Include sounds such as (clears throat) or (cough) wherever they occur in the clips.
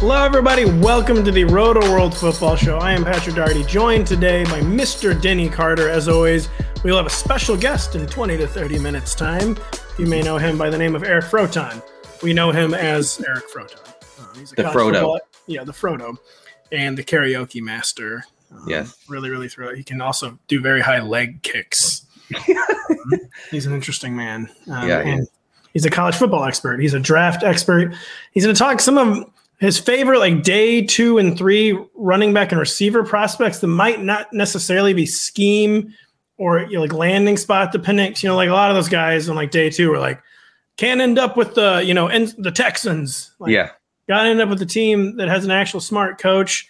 Hello, everybody. Welcome to the Roto World Football Show. I am Patrick Daugherty, joined today by Mr. Denny Carter. As always, we'll have a special guest in 20 to 30 minutes' time. You may know him by the name of Eric Froton. We know him as Eric Froton. Uh, he's a The Frodo. football- yeah, the Frodo, and the karaoke master. Um, Yes. really, really throw. it. He can also do very high leg kicks. Um, (laughs) he's an interesting man. Um, Yeah, he and he's a college football expert. He's a draft expert. He's going to talk some of his favorite like day two and three running back and receiver prospects that might not necessarily be scheme or you know, like landing spot dependent. You know, like a lot of those guys on like day two are like can end up with the you know and the Texans. Like, yeah. got to end up with a team that has an actual smart coach.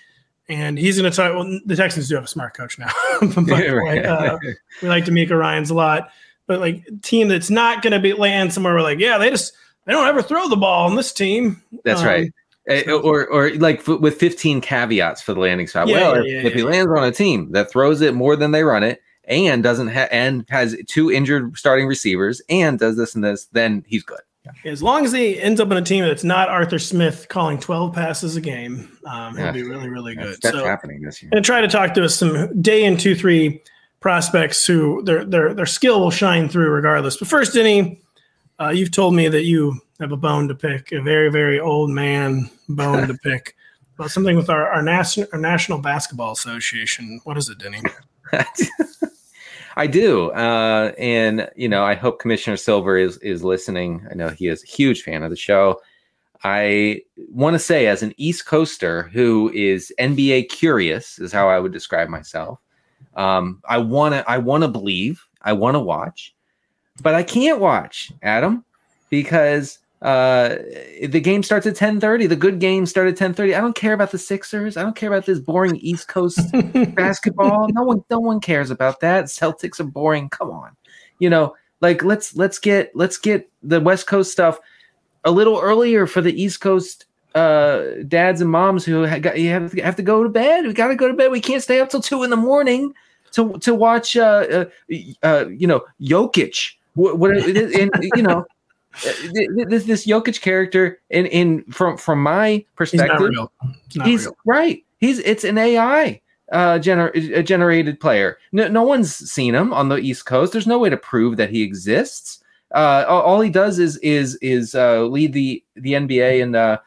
And he's going to talk. Well, the Texans do have a smart coach now, (laughs) but (laughs) like, uh, we like DeMeco Ryans a lot. But like team that's not going to be land somewhere where like, yeah, they just they don't ever throw the ball on this team. That's Um, right. Uh, or, or like f- with 15 caveats for the landing spot. Yeah, well, yeah, if, yeah, if he lands on a team that throws it more than they run it and doesn't have and has two injured starting receivers and does this and this, then he's good. As long as he ends up in a team that's not Arthur Smith calling 12 passes a game, um, he'll be really, really good. That's, that's so, happening this year. and try to talk to us some day in two, three prospects who their their their skill will shine through regardless. But first, Denny, uh, you've told me that you have a bone to pick, a very, very old man bone to (laughs) pick about something with our our, national our National Basketball Association. What is it, Denny? (laughs) I do, uh, and you know, I hope Commissioner Silver is is listening. I know he is a huge fan of the show. I want to say, as an East Coaster who is NBA curious, is how I would describe myself. Um, I want to, I want to believe, I want to watch, but I can't watch Adam because uh, the game starts at ten thirty. The good game started at ten thirty. I don't care about the Sixers. I don't care about this boring East Coast (laughs) basketball. No one, no one cares about that. Celtics are boring. Come on, you know, like let's let's get let's get the West Coast stuff a little earlier for the East Coast uh dads and moms who ha- got, you have to, have to go to bed. We got to go to bed. We can't stay up till two in the morning to to watch uh uh, uh you know Jokic. What, what and you know. Uh, This this Jokic character, in in from from my perspective. He's he's right. He's it's an AI uh, gener- generated player. No, no one's seen him on the East Coast. There's no way to prove that he exists. Uh, all, all he does is is is uh, lead the the NBA and uh,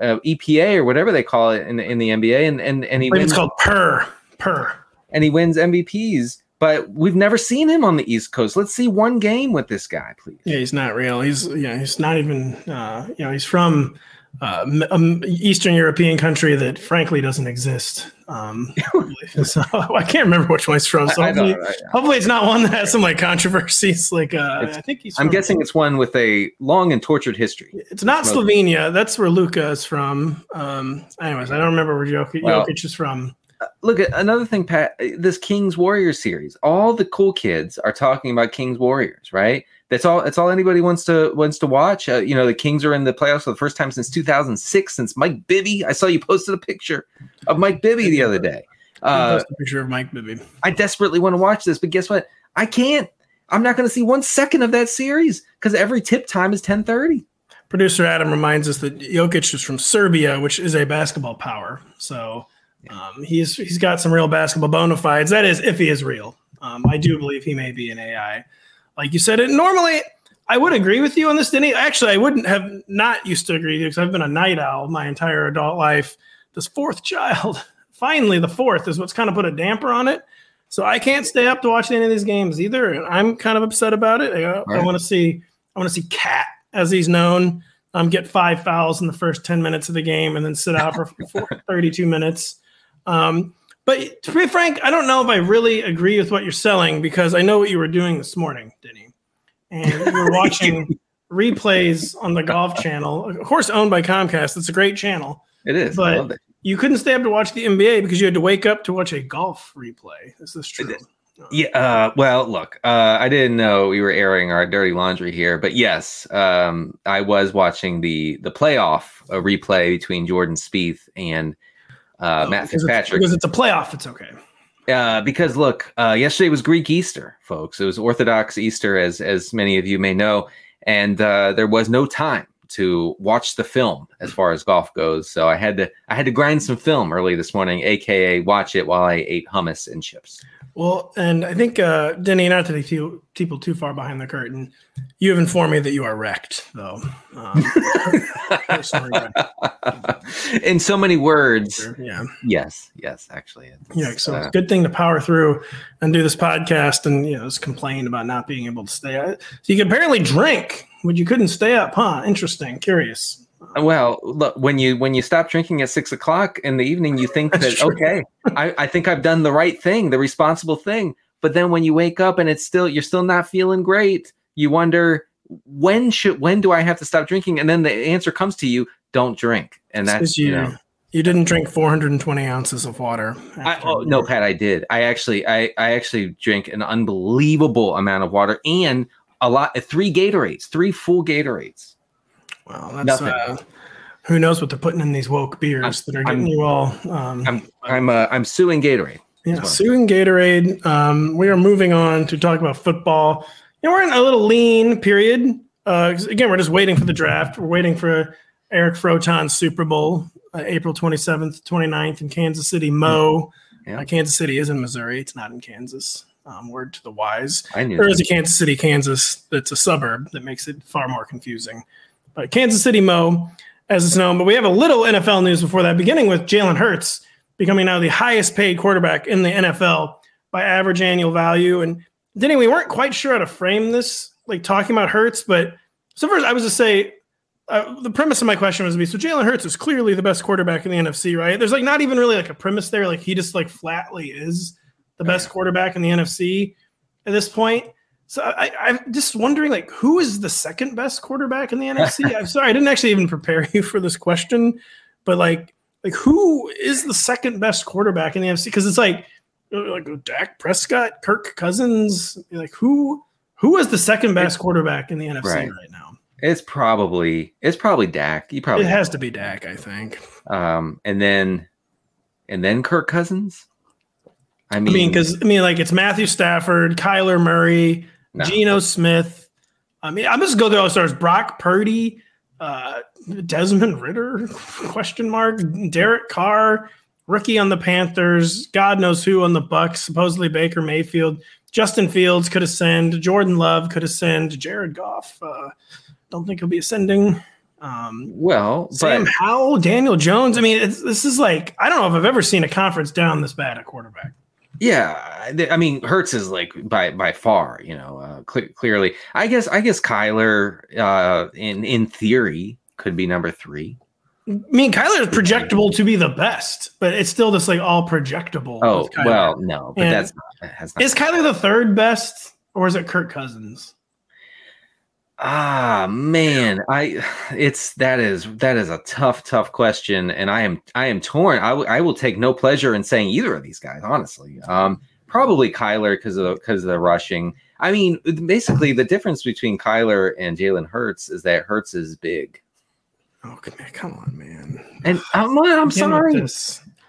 uh, EPA or whatever they call it in, in the NBA, and and and he wins it's called Per. Per. and he wins MVPs. But we've never seen him on the East Coast. Let's see one game with this guy, please. Yeah, he's not real. He's yeah, he's not even. Uh, you know, he's from uh, um, Eastern European country that frankly doesn't exist. Um, (laughs) so, (laughs) I can't remember which one he's from. So hopefully, don't- I- hopefully it's not one that has some like controversies. Like uh, I think he's. I'm guessing it's one with a long and tortured history. it's not Slovenia. That's where Luka is from. Um, anyways, I don't remember where Jokic, Well- Jokic is from. Look at another thing, Pat. This Kings Warriors series. All the cool kids are talking about Kings Warriors, right? That's all. That's all anybody wants to wants to watch. Uh, you know, the Kings are in the playoffs for the first time since 2006. Since Mike Bibby, I saw you posted a picture of Mike Bibby the other day. Uh, a picture of Mike Bibby. I desperately want to watch this, but guess what? I can't. I'm not going to see one second of that series because every tip time is 10:30. producer Adam reminds us that Jokic is from Serbia, which is a basketball power. So um, he's he's got some real basketball bona fides. That is, if he is real. Um, I do believe he may be an AI, like you said. It normally I would agree with you on this, Denny. Actually, I wouldn't have not used to agree with you because I've been a night owl my entire adult life. This fourth (laughs) child, finally, the fourth is what's kind of put a damper on it. So I can't stay up to watch any of these games either, and I'm kind of upset about it. I, right. I want to see, I want to see KAT, as he's known, um, get five fouls in the first ten minutes of the game, and then sit out for (laughs) 32 minutes. Um, but to be frank, I don't know if I really agree with what you're selling because I know what you were doing this morning, Denny. And you were (laughs) watching replays on the Golf Channel, of course, owned by Comcast. It's a great channel. It is. But it. you couldn't stay up to watch the NBA because you had to wake up to watch a golf replay. Is this true? Yeah. Uh, well, look, uh, I didn't know we were airing our dirty laundry here, but yes, um, I was watching the the playoff uh, replay between Jordan Spieth and uh, oh, Matt Fitzpatrick. Because it's a playoff, it's okay. Uh, because look, uh, yesterday was Greek Easter, folks. It was Orthodox Easter, as as many of you may know, and uh, there was no time to watch the film as far as golf goes. So I had to I had to grind some film early this morning, aka watch it while I ate hummus and chips. Well, and I think uh, Denny, not to take people too far behind the curtain, you have informed me that you are wrecked, though. Um, (laughs) In so many words, yeah. Yes, yes, actually. Yeah, so uh, it's a good thing to power through and do this podcast, and you know, just complain about not being able to stay. So you can apparently drink, but you couldn't stay up, huh? Interesting, curious. Well, look when you when you stop drinking at six o'clock in the evening, you think that okay, I, I think I've done the right thing, the responsible thing. But then when you wake up and it's still you're still not feeling great, you wonder when should when do I have to stop drinking? And then the answer comes to you: don't drink. And that's you, you know. You didn't drink 420 ounces of water. I, oh, no, Pat, I did. I actually, I, I actually drank an unbelievable amount of water and a lot, three Gatorades, three full Gatorades. Well, that's uh, who knows what they're putting in these woke beers I'm, that are getting I'm, you all. Um, I'm I'm uh, I'm suing Gatorade. Yeah, well. suing Gatorade. Um, we are moving on to talk about football. You know, we're in a little lean period. Uh, again, we're just waiting for the draft. We're waiting for Eric Froton's Super Bowl, uh, April 27th, 29th in Kansas City. Mo. Yeah. Uh, Kansas City is in Missouri. It's not in Kansas. Um, word to the wise. I knew there is a Kansas City, Kansas that's a suburb that makes it far more confusing. But Kansas City Mo, as it's known. But we have a little NFL news before that, beginning with Jalen Hurts becoming now the highest paid quarterback in the NFL by average annual value. And Denny, we weren't quite sure how to frame this, like talking about Hurts. But so first, I was to say uh, the premise of my question was to be so Jalen Hurts is clearly the best quarterback in the NFC, right? There's like not even really like a premise there. Like he just like flatly is the best quarterback in the NFC at this point. So I, am just wondering, like, who is the second best quarterback in the (laughs) NFC? I'm sorry, I didn't actually even prepare you for this question, but like, like who is the second best quarterback in the NFC? Because it's like, like Dak Prescott, Kirk Cousins, like who who is the second best quarterback in the NFC right, right now? It's probably it's probably Dak. You probably it has to be Dak, I think. Um, and then and then Kirk Cousins. I mean, because I, mean, I mean, like it's Matthew Stafford, Kyler Murray, no. Geno Smith. I mean, I'm just go through all the stars. Brock Purdy, uh, Desmond Ridder, (laughs) question mark, Derek Carr, rookie on the Panthers, God knows who on the Bucks, supposedly Baker Mayfield, Justin Fields could ascend, Jordan Love could ascend, Jared Goff. Uh, don't think he'll be ascending. Um, well, Sam but- Howell, Daniel Jones. I mean, this is like I don't know if I've ever seen a conference down this bad at quarterback. Yeah, I mean, Hurts is like by by far, you know, uh, cl- clearly. I guess I guess Kyler, uh, in in theory, could be number three. I mean, Kyler is projectable to be the best, but it's still just like all projectable. Oh well, no, but and that's not, has not is Kyler the third best, or is it Kirk Cousins? Ah man, I (sighs) it's that is that is a tough tough question and I am I am torn. I, w- I will take no pleasure in saying either of these guys honestly. Um probably Kyler because of because of the rushing. I mean, basically the difference between Kyler and Jalen Hurts is that Hurts is big. Oh man, come on, man! And I'm, I'm (sighs) sorry,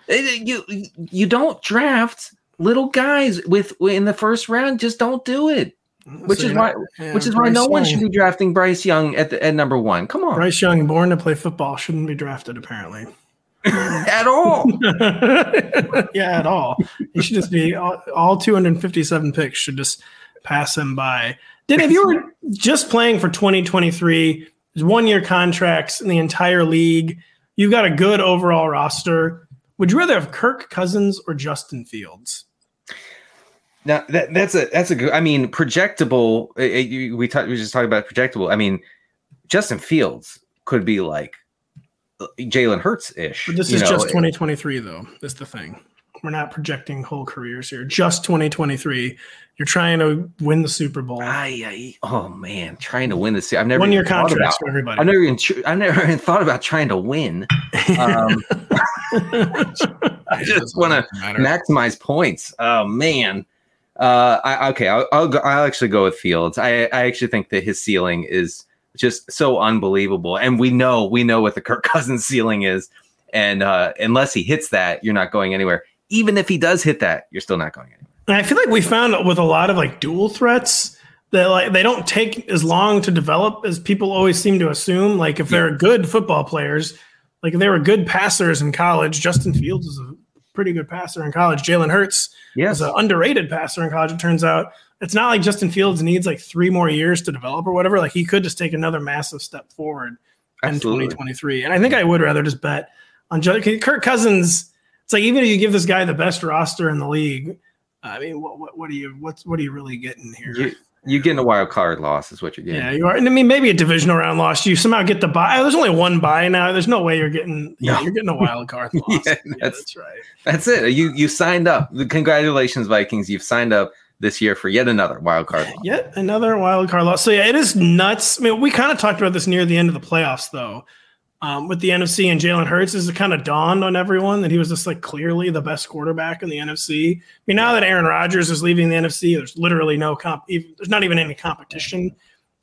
you you don't draft little guys with in the first round. Just don't do it. Which So is why yeah, which is why Bryce no one should be drafting Bryce Young at the, at number one. Come on, Bryce Young, born to play football, shouldn't be drafted. Apparently, (laughs) at all. (laughs) yeah, at all. He should just be all, all 257 picks should just pass him by. Did if you were just playing for 2023, there's one year contracts in the entire league. You've got a good overall roster. Would you rather have Kirk Cousins or Justin Fields? Now that that's a that's a good. I mean, projectable. uh, uh, you- We talked. We just talked about projectable. I mean, Justin Fields could be like uh, Jalen Hurts ish. But this is just 2023, though. That's the thing. We're not projecting whole careers here. Just 2023. You're trying to win the Super Bowl. I, I, oh man, trying to win this. I've never One year contracts for everybody. I've never even. I've never even thought about trying to win. Um, (laughs) (laughs) I just want to maximize points. Oh man. Uh, I, okay, I'll, I'll go, I'll actually go with Fields. I, I actually think that his ceiling is just so unbelievable, and we know we know what the Kirk (laughs) Cousins ceiling is, and uh, unless he hits that, you're not going anywhere. Even if he does hit that, you're still not going anywhere. And I feel like we found with a lot of like dual threats that like they don't take as long to develop as people always seem to assume. Like if they're good football players, like if they were good passers in college, Justin Fields is a pretty good passer in college. Jalen Hurts Yes, is an underrated passer in college. It turns out it's not like Justin Fields needs like three more years to develop or whatever. Like he could just take another massive step forward in 2023. And I think I would rather just bet on Kirk Cousins. It's like even if you give this guy the best roster in the league, I mean, what what, what are you what's what are you really getting here? You, you getting a wild card loss is what you're getting. yeah, you are. And I mean, maybe a divisional round loss. You somehow get the buy. Oh, there's only one buy now. There's no way you're getting. Yeah, No. you're getting a wild card (laughs) loss. Yeah, yeah, that's- that's right. That's it. You you signed up. Congratulations, Vikings. You've signed up this year for yet another wild card. loss. Yet another wild card loss. So yeah, it is nuts. I mean, we kind of talked about this near the end of the playoffs, though. Um, with the NFC and Jalen Hurts, is it kind of dawned on everyone that he was just like clearly the best quarterback in the NFC. I mean, now that Aaron Rodgers is leaving the NFC, there's literally no comp. Even, there's not even any competition.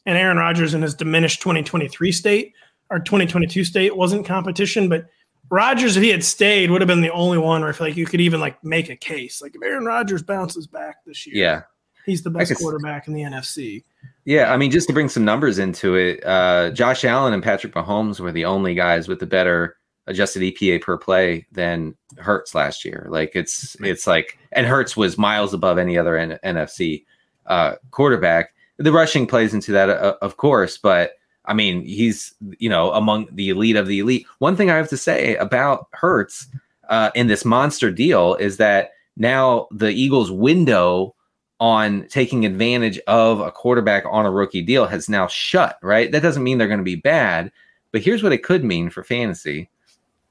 And Aaron Rodgers in his diminished 2023 state or 2022 state wasn't competition, but Rodgers, if he had stayed, would have been the only one where I feel like you could even like make a case. Like if Aaron Rodgers bounces back this year, Yeah. He's the best quarterback in the NFC. Yeah, I mean, just to bring some numbers into it, uh, Josh Allen and Patrick Mahomes were the only guys with the better adjusted EPA per play than Hurts last year. Like it's it's like, and Hurts was miles above any other N- NFC uh, quarterback. The rushing plays into that, uh, of course, but I mean, he's you know among the elite of the elite. One thing I have to say about Hurts uh, in this monster deal is that now the Eagles' window on taking advantage of a quarterback on a rookie deal has now shut, right? That doesn't mean they're going to be bad, but here's what it could mean for fantasy.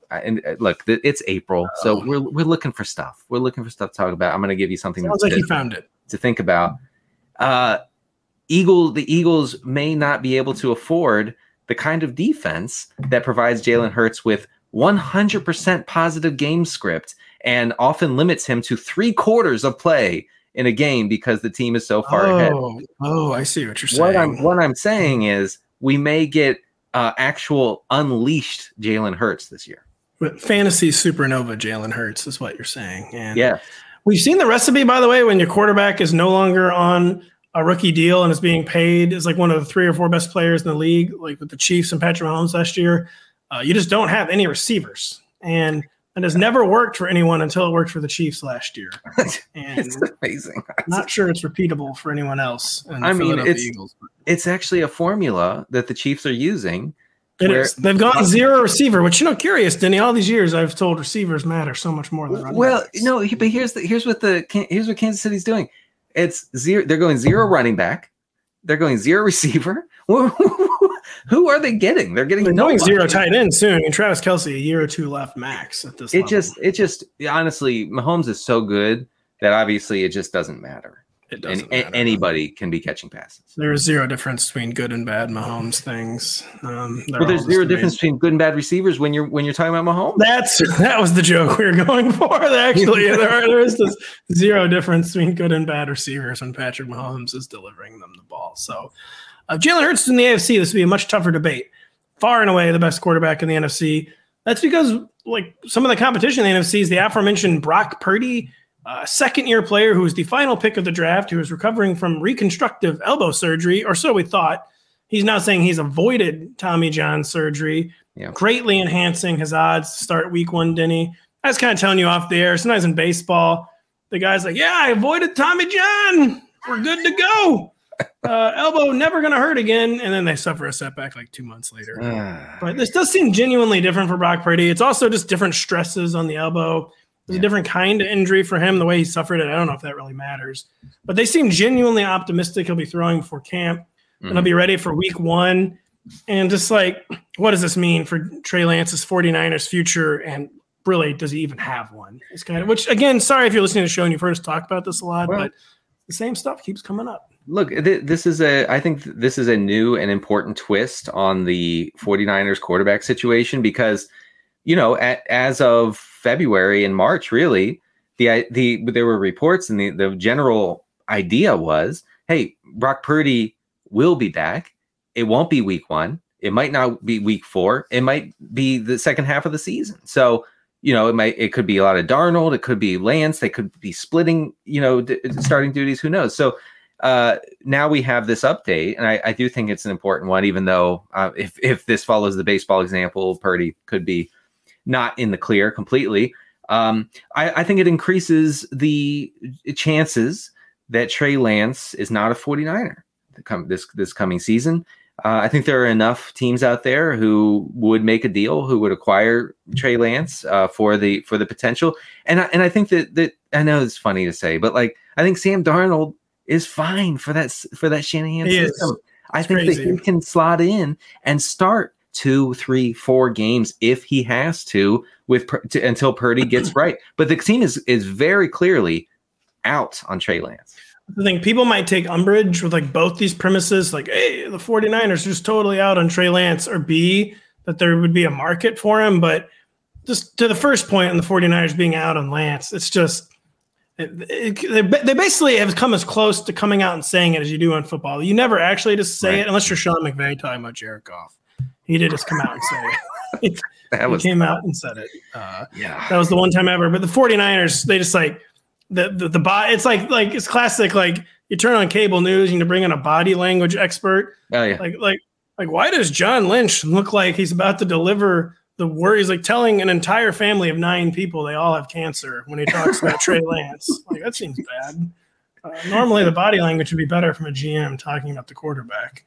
And uh, look, it's April, so we're we're looking for stuff. We're looking for stuff to talk about. I'm going to give you something Sounds to, like he found it. to think about. Uh, Eagle, the Eagles may not be able to afford the kind of defense that provides Jalen Hurts with 100% positive game script and often limits him to three quarters of play in a game because the team is so far ahead. Oh, oh, I see what you're saying. What I'm what I'm saying is we may get uh, actual unleashed Jalen Hurts this year. But fantasy supernova Jalen Hurts is what you're saying. And Yeah, we've seen the recipe, by the way, when your quarterback is no longer on a rookie deal and is being paid as like one of the three or four best players in the league, like with the Chiefs and Patrick Mahomes last year. Uh, you just don't have any receivers, and it has never worked for anyone until it worked for the Chiefs last year. (laughs) And it's amazing. not sure it's repeatable for anyone else. in I mean, it's- Eagles. It's actually a formula that the Chiefs are using. It is. They've gone zero receiver, which you know, curious, Denny. All these years, I've told receivers matter so much more than running Well, backs. no, but here's the here's what the here's what Kansas City's doing. It's zero. They're going zero running back. They're going zero (laughs) receiver. Who are they getting? They're getting They're no going zero tight end soon. And Travis Kelce, a year or two left max at this. It level. just it just honestly, Mahomes is so good that obviously it just doesn't matter. it doesn't a- matter. anybody can be catching passes. There is zero difference between good and bad Mahomes things. Um, Well, there's zero difference between good and bad receivers when you're when you're talking about Mahomes. That's that was the joke we were going for. Actually, there, are, there is this zero difference between good and bad receivers when Patrick Mahomes is delivering them the ball. So, uh, Jalen Hurts in the AFC, this would be a much tougher debate. Far and away the best quarterback in the NFC. That's because like some of the competition in the NFC is the aforementioned Brock Purdy a second year player who was the final pick of the draft, who is recovering from reconstructive elbow surgery, or so we thought. He's now saying he's avoided Tommy John surgery, Yeah. greatly enhancing his odds to start week one, Denny. I was kind of telling you off the air. Sometimes in baseball, the guy's like, Yeah, I avoided Tommy John. We're good to go. Uh, elbow never going to hurt again. And then they suffer a setback like two months later. (sighs) But this does seem genuinely different for Brock Purdy. It's also just different stresses on the elbow. It's Yeah. a different kind of injury for him, the way he suffered it. I don't know if that really matters. But they seem genuinely optimistic he'll be throwing before camp and he'll be ready for week one. And just like, what does this mean for Trey Lance's 49ers future? And really, does he even have one? It's kind of, which again, sorry if you're listening to the show and you've heard us talk about this a lot, Well- but the same stuff keeps coming up. Look, th- this is a. I think th- this is a new and important twist on the 49ers quarterback situation because, you know, at, as of February and March, really, the the there were reports and the the general idea was, hey, Brock Purdy will be back. It won't be week one. It might not be week four. It might be the second half of the season. So you know, it might it could be a lot of Darnold. It could be Lance. They could be splitting, you know, d- starting duties. Who knows? So uh, now we have this update, and I, I do think it's an important one. Even though uh, if if this follows the baseball example, Purdy could be not in the clear completely. Um, I, I think it increases the chances that Trey Lance is not a 49er come this this coming season. Uh, I think there are enough teams out there who would make a deal, who would acquire Trey Lance uh, for the for the potential. And I, and I think that that I know it's funny to say, but like I think Sam Darnold is fine for that for that Shanahan He is. system. I It's think crazy. that he can slot in and start two, three, four games if he has to with to, until Purdy gets (clears throat) right. But the team is is very clearly out on Trey Lance. I think people might take umbrage with like both these premises, like, hey, the 49ers are just totally out on Trey Lance, or B, that there would be a market for him. But just to the first point on the 49ers being out on Lance, it's just, it, it- they, they basically have come as close to coming out and saying it as you do in football. You never actually just say Right. it unless you're Sean McVay talking about Jared Goff. He did just come out and say it. (laughs) That was he came out and said it. Uh, yeah. that was the one time ever. But the 49ers, they just like the the, the bot. It's like like it's classic. Like you turn on cable news and you bring in a body language expert. Oh yeah. Like like like why does John Lynch look like he's about to deliver the word? He's like telling an entire family of nine people they all have cancer when he talks about Trey Lance. (laughs) Like that seems bad. Uh, normally the body language would be better from a GM talking about the quarterback.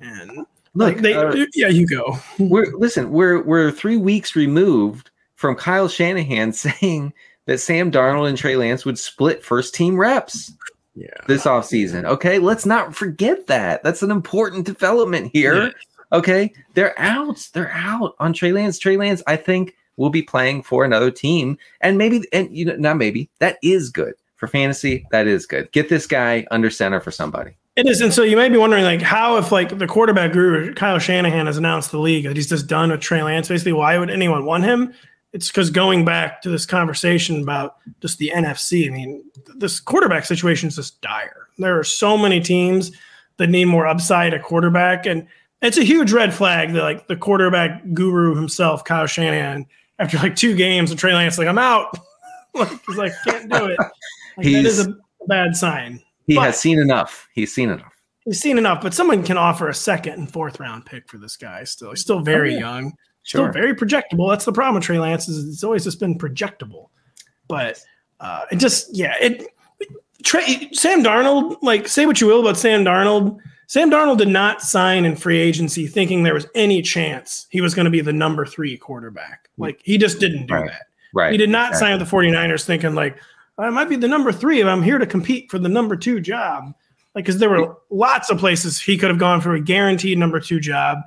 And Look, like they, uh, yeah, you go. we're listen, we're we're three weeks removed from Kyle Shanahan (laughs) saying that Sam Darnold and Trey Lance would split first team reps Yeah. this offseason. Okay, let's not forget that. That's an important development here. Yeah. Okay, they're out. They're out on Trey Lance. Trey Lance, I think, will be playing for another team, and maybe, and you know, not maybe that is good for fantasy. That is good. Get this guy under center for somebody. It is, and so you may be wondering, like, how if like the quarterback guru Kyle Shanahan has announced the league that he's just done with Trey Lance, basically, why would anyone want him? It's because going back to this conversation about just the NFC. I mean, this quarterback situation is just dire. There are so many teams that need more upside at quarterback, and it's a huge red flag that like the quarterback guru himself, Kyle Shanahan, after like two games, and Trey Lance like, I'm out. (laughs) like he's like, can't do it. Like, that is He's- a bad sign. He But- has seen enough. He's seen enough. We've seen enough, but someone can offer a second and fourth round pick for this guy. Still, he's still very Oh, yeah. young, still very projectable. That's the problem with Trey Lance is it's always just been projectable. But uh, it just yeah, it Trey Sam Darnold. Like say what you will about Sam Darnold. Sam Darnold did not sign in free agency thinking there was any chance he was going to be the number three quarterback. Like he just didn't do Right. that. Right. He did not sign with the 49ers thinking like I might be the number three if I'm here to compete for the number two job. Like, because there were lots of places he could have gone for a guaranteed number two job.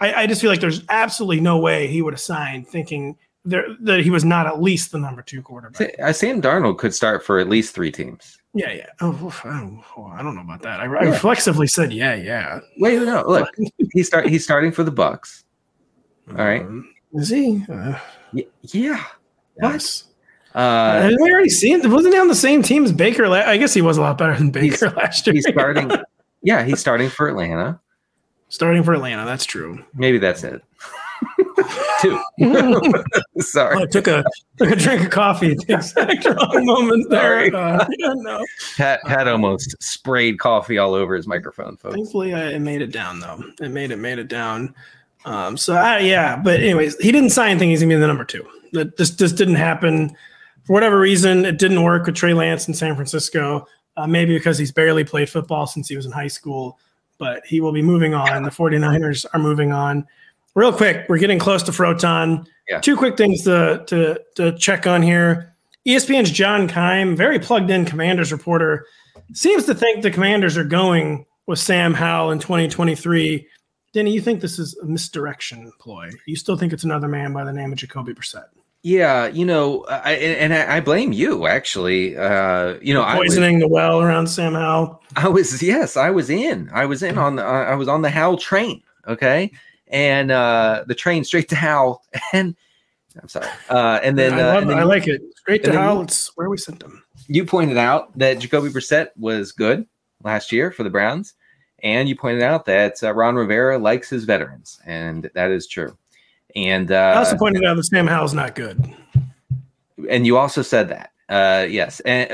I, I just feel like there's absolutely no way he would have signed thinking there, that he was not at least the number two quarterback. Uh, Sam Darnold could start for at least three teams. Yeah, yeah. Oh, oof, I don't, oh, I don't know about that. I, I reflexively said, yeah, yeah. Wait, no, look, (laughs) he start he's starting for the Bucks. All right. Um, is he? Uh, Y- yeah. What? Uh, we already seen? Wasn't he on the same team as Baker? La- I guess he was a lot better than Baker last year. he's starting. (laughs) Yeah, he's starting for Atlanta. Starting for Atlanta. That's true. Maybe that's it. (laughs) too. (laughs) Sorry, I took a took a drink of coffee at the exact wrong moment there. Uh, yeah, no. Pat Pat almost sprayed coffee all over his microphone, folks. Thankfully, I, it made it down though. It made it made it down. Um, so I, yeah, but anyways, he didn't sign anything. He's gonna be the number two. That this this didn't happen for whatever reason. It didn't work with Trey Lance in San Francisco. Uh, maybe because he's barely played football since he was in high school, but he will be moving on. The 49ers are moving on. Real quick, we're getting close to Froton. Yeah. Two quick things to, to, to check on here. ESPN's John Keim, very plugged in commanders reporter, seems to think the commanders are going with Sam Howell in 2023. Denny, you think this is a misdirection ploy? You still think it's another man by the name of Jacoby Brissett? Yeah, you know, I, and I, blame you actually. Uh, you know, I was, Poisoning the well around Sam Howell. I was yes, I was in. I was in on the. I was on the Howell train. Okay, and uh, the train straight to Howell, (laughs) and I'm sorry. Uh, and then, I, uh, and it. then I like it. Straight to Howell. It's where we sent them. you pointed out that Jacoby Brissett was good last year for the Browns, and you pointed out that uh, Ron Rivera likes his veterans, and that is true. And I uh, also pointed out that Sam Howell's not good. and you also said that uh yes and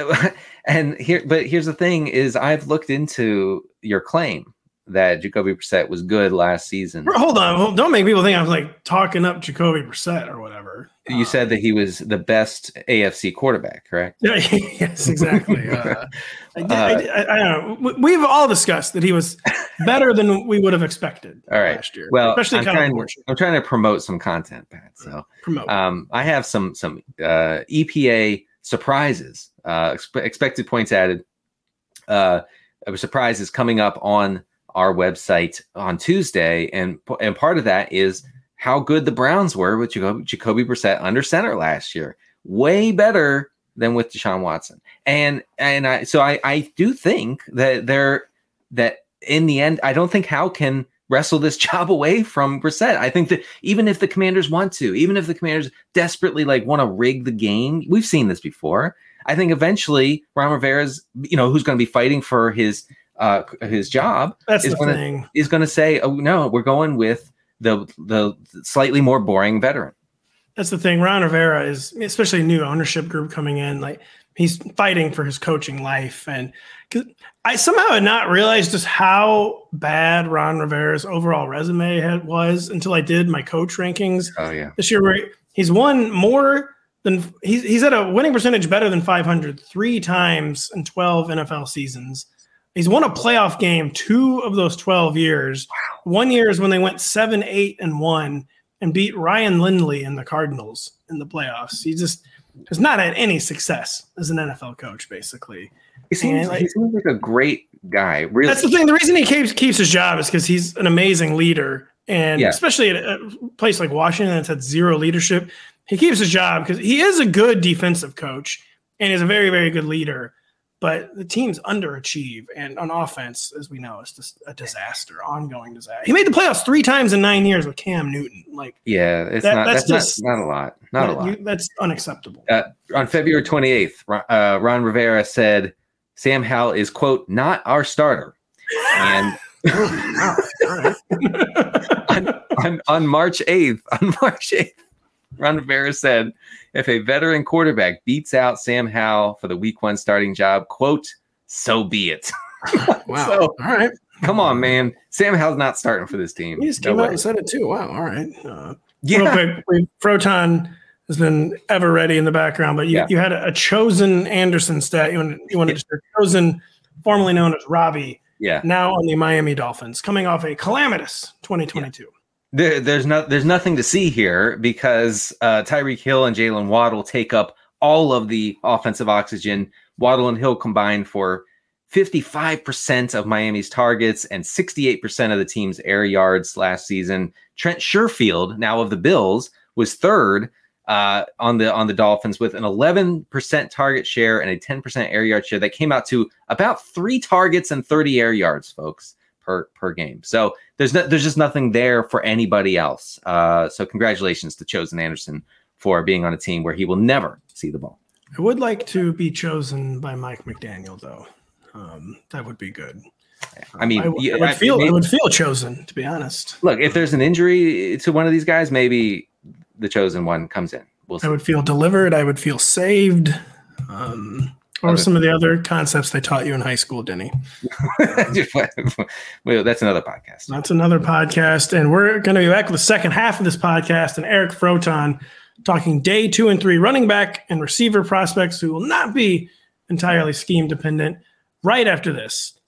(laughs) and here but here's the thing is i've looked into your claim that jacoby Brissett was good last season Hold on. Don't make people think I'm like talking up Jacoby Brissett or whatever. you Uh, said that he was the best afc quarterback correct Yeah, (laughs) yes, exactly. Uh, (laughs) I, Uh, I, I, I don't know. We- We've all discussed that he was better than we would have expected (laughs) All right. last year. well especially I'm kind trying, of. I'm trying to promote some content pat so promote. um i have some some uh epa surprises uh expe- expected points added uh surprises coming up on our website on Tuesday, and and part of that is how good the Browns were with Jacoby, Jacoby Brissett under center last year. Way better than with Deshaun Watson, and and I so I I do think that they're that in the end I don't think How can wrestle this (laughs) job away from Brissett. I think that even if the Commanders want to, even if the Commanders desperately like want to rig the game, we've seen this before. I think eventually Ron Rivera's, you know, who's going to be fighting for his uh his job That's is thing. is going to say, "Oh no, we're going with the the slightly more boring veteran." That's the thing. Ron Rivera is, especially new ownership group coming in, like he's fighting for his coaching life. and I somehow had not realized just how bad Ron Rivera's overall resume had, was until I did my coach rankings Oh yeah, this year. Where he's won more than he's he's at a winning percentage better than 500 three times in 12 NFL seasons. He's won a playoff game two of those 12 years. One year is when they went seven, eight, and one and beat Ryan Lindley and the Cardinals in the playoffs. He just has not had any success as an NFL coach, basically. he seems, like- he seems like a great guy. Really, That's the thing. The reason he keeps keeps his job is because he's an amazing leader, and Yeah. especially at a place like Washington that's had zero leadership, he keeps his job because he is a good defensive coach and is a very very good leader. But the team's underachieve, and on offense, as we know, it's just a disaster, ongoing disaster. He made the playoffs three times in nine years with Cam Newton. Like yeah, it's That- not that's that's, just- not, not a lot, not a lot. you- that's unacceptable. uh, on February 28th, Ron- uh, Ron Rivera said Sam Howell is quote not our starter, and (laughs) (laughs) Wow. All right. (laughs) on, on, on March 8th, on March 8th, Ron Rivera said, if a veteran quarterback beats out Sam Howell for the week one starting job, quote, so be it. (laughs) wow. So- all right. Come on, man. Sam Howell's not starting for this team. He just No came out way. and said it too. Wow. All right. Uh, yeah. Quick, we, Froton has been ever ready in the background, but you, Yeah. you had a, a chosen Anderson stat. You wanted, you wanted to share chosen, formerly known as Robbie, Yeah. now on the Miami Dolphins, coming off a calamitous 2022. There, there's no, there's nothing to see here because uh, Tyreek Hill and Jaylen Waddle take up all of the offensive oxygen. Waddle and Hill combined for 55% of Miami's targets and 68% of the team's air yards last season. Trent Sherfield, now of the Bills, was third uh, on the on the Dolphins with an 11% target share and a 10% air yard share. That came out to about three targets and 30 air yards, folks, per per game. So there's no, there's just nothing there for anybody else. Uh, so congratulations to Chosen Anderson for being on a team where he will never see the ball. I would like to be chosen by Mike McDaniel, though. Um, that would be good. I mean, I, I would feel maybe, I would feel chosen to be honest. Look, if there's an injury to one of these guys, maybe the chosen one comes in. We'll I would feel delivered. I would feel saved. Um, or some of the other concepts they taught you in high school, Denny? (laughs) well, that's another podcast. That's another podcast. And we're going to be back with the second half of this podcast and Eric Froton talking day two and three running back and receiver prospects who will not be entirely scheme dependent right after this.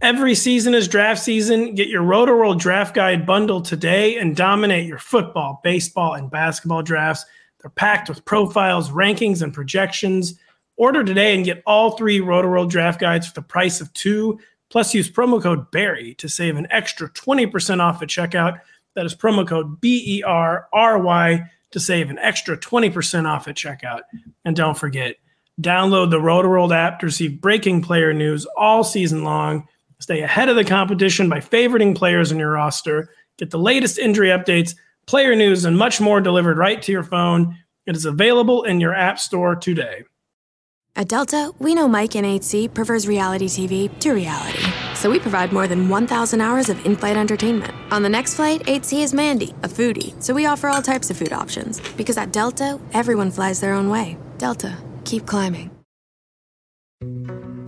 Every season is draft season. Get your Roto Draft Guide bundle today and dominate your football, baseball, and basketball drafts. They're packed with profiles, rankings, and projections. Order today and get all three Roto Draft Guides for the price of two. Plus, use promo code BERRY to save an extra 20% off at checkout. That is promo code B E R R Y to save an extra 20% off at checkout. And don't forget, download the Roto app to receive breaking player news all season long Stay ahead of the competition by favoriting players in your roster. Get the latest injury updates, player news, and much more delivered right to your phone. It is available in your app store today. At Delta, we know Mike in 8C prefers reality TV to reality. So we provide more than 1,000 hours of in flight entertainment. On the next flight, 8C is Mandy, a foodie. So we offer all types of food options. Because at Delta, everyone flies their own way. Delta, keep climbing.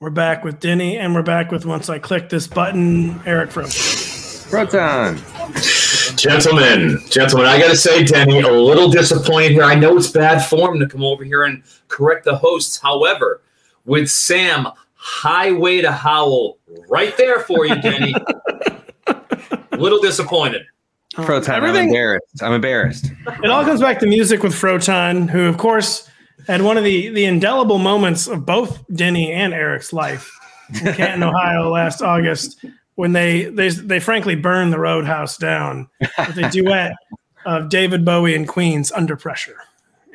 We're back with Denny, and we're back with once I click this button, Eric from Proton. Gentlemen, gentlemen, I got to say, Denny, a little disappointed here. I know it's bad form to come over here and correct the hosts. However, with Sam Highway to Howell right there for you, Denny. (laughs) little disappointed. Froton, I'm embarrassed. I'm embarrassed. It all comes back to music with Froton, who, of course, and one of the the indelible moments of both Denny and Eric's life in Canton, Ohio, last August, when they they they frankly burned the Roadhouse down with a duet of David Bowie and Queen's "Under Pressure."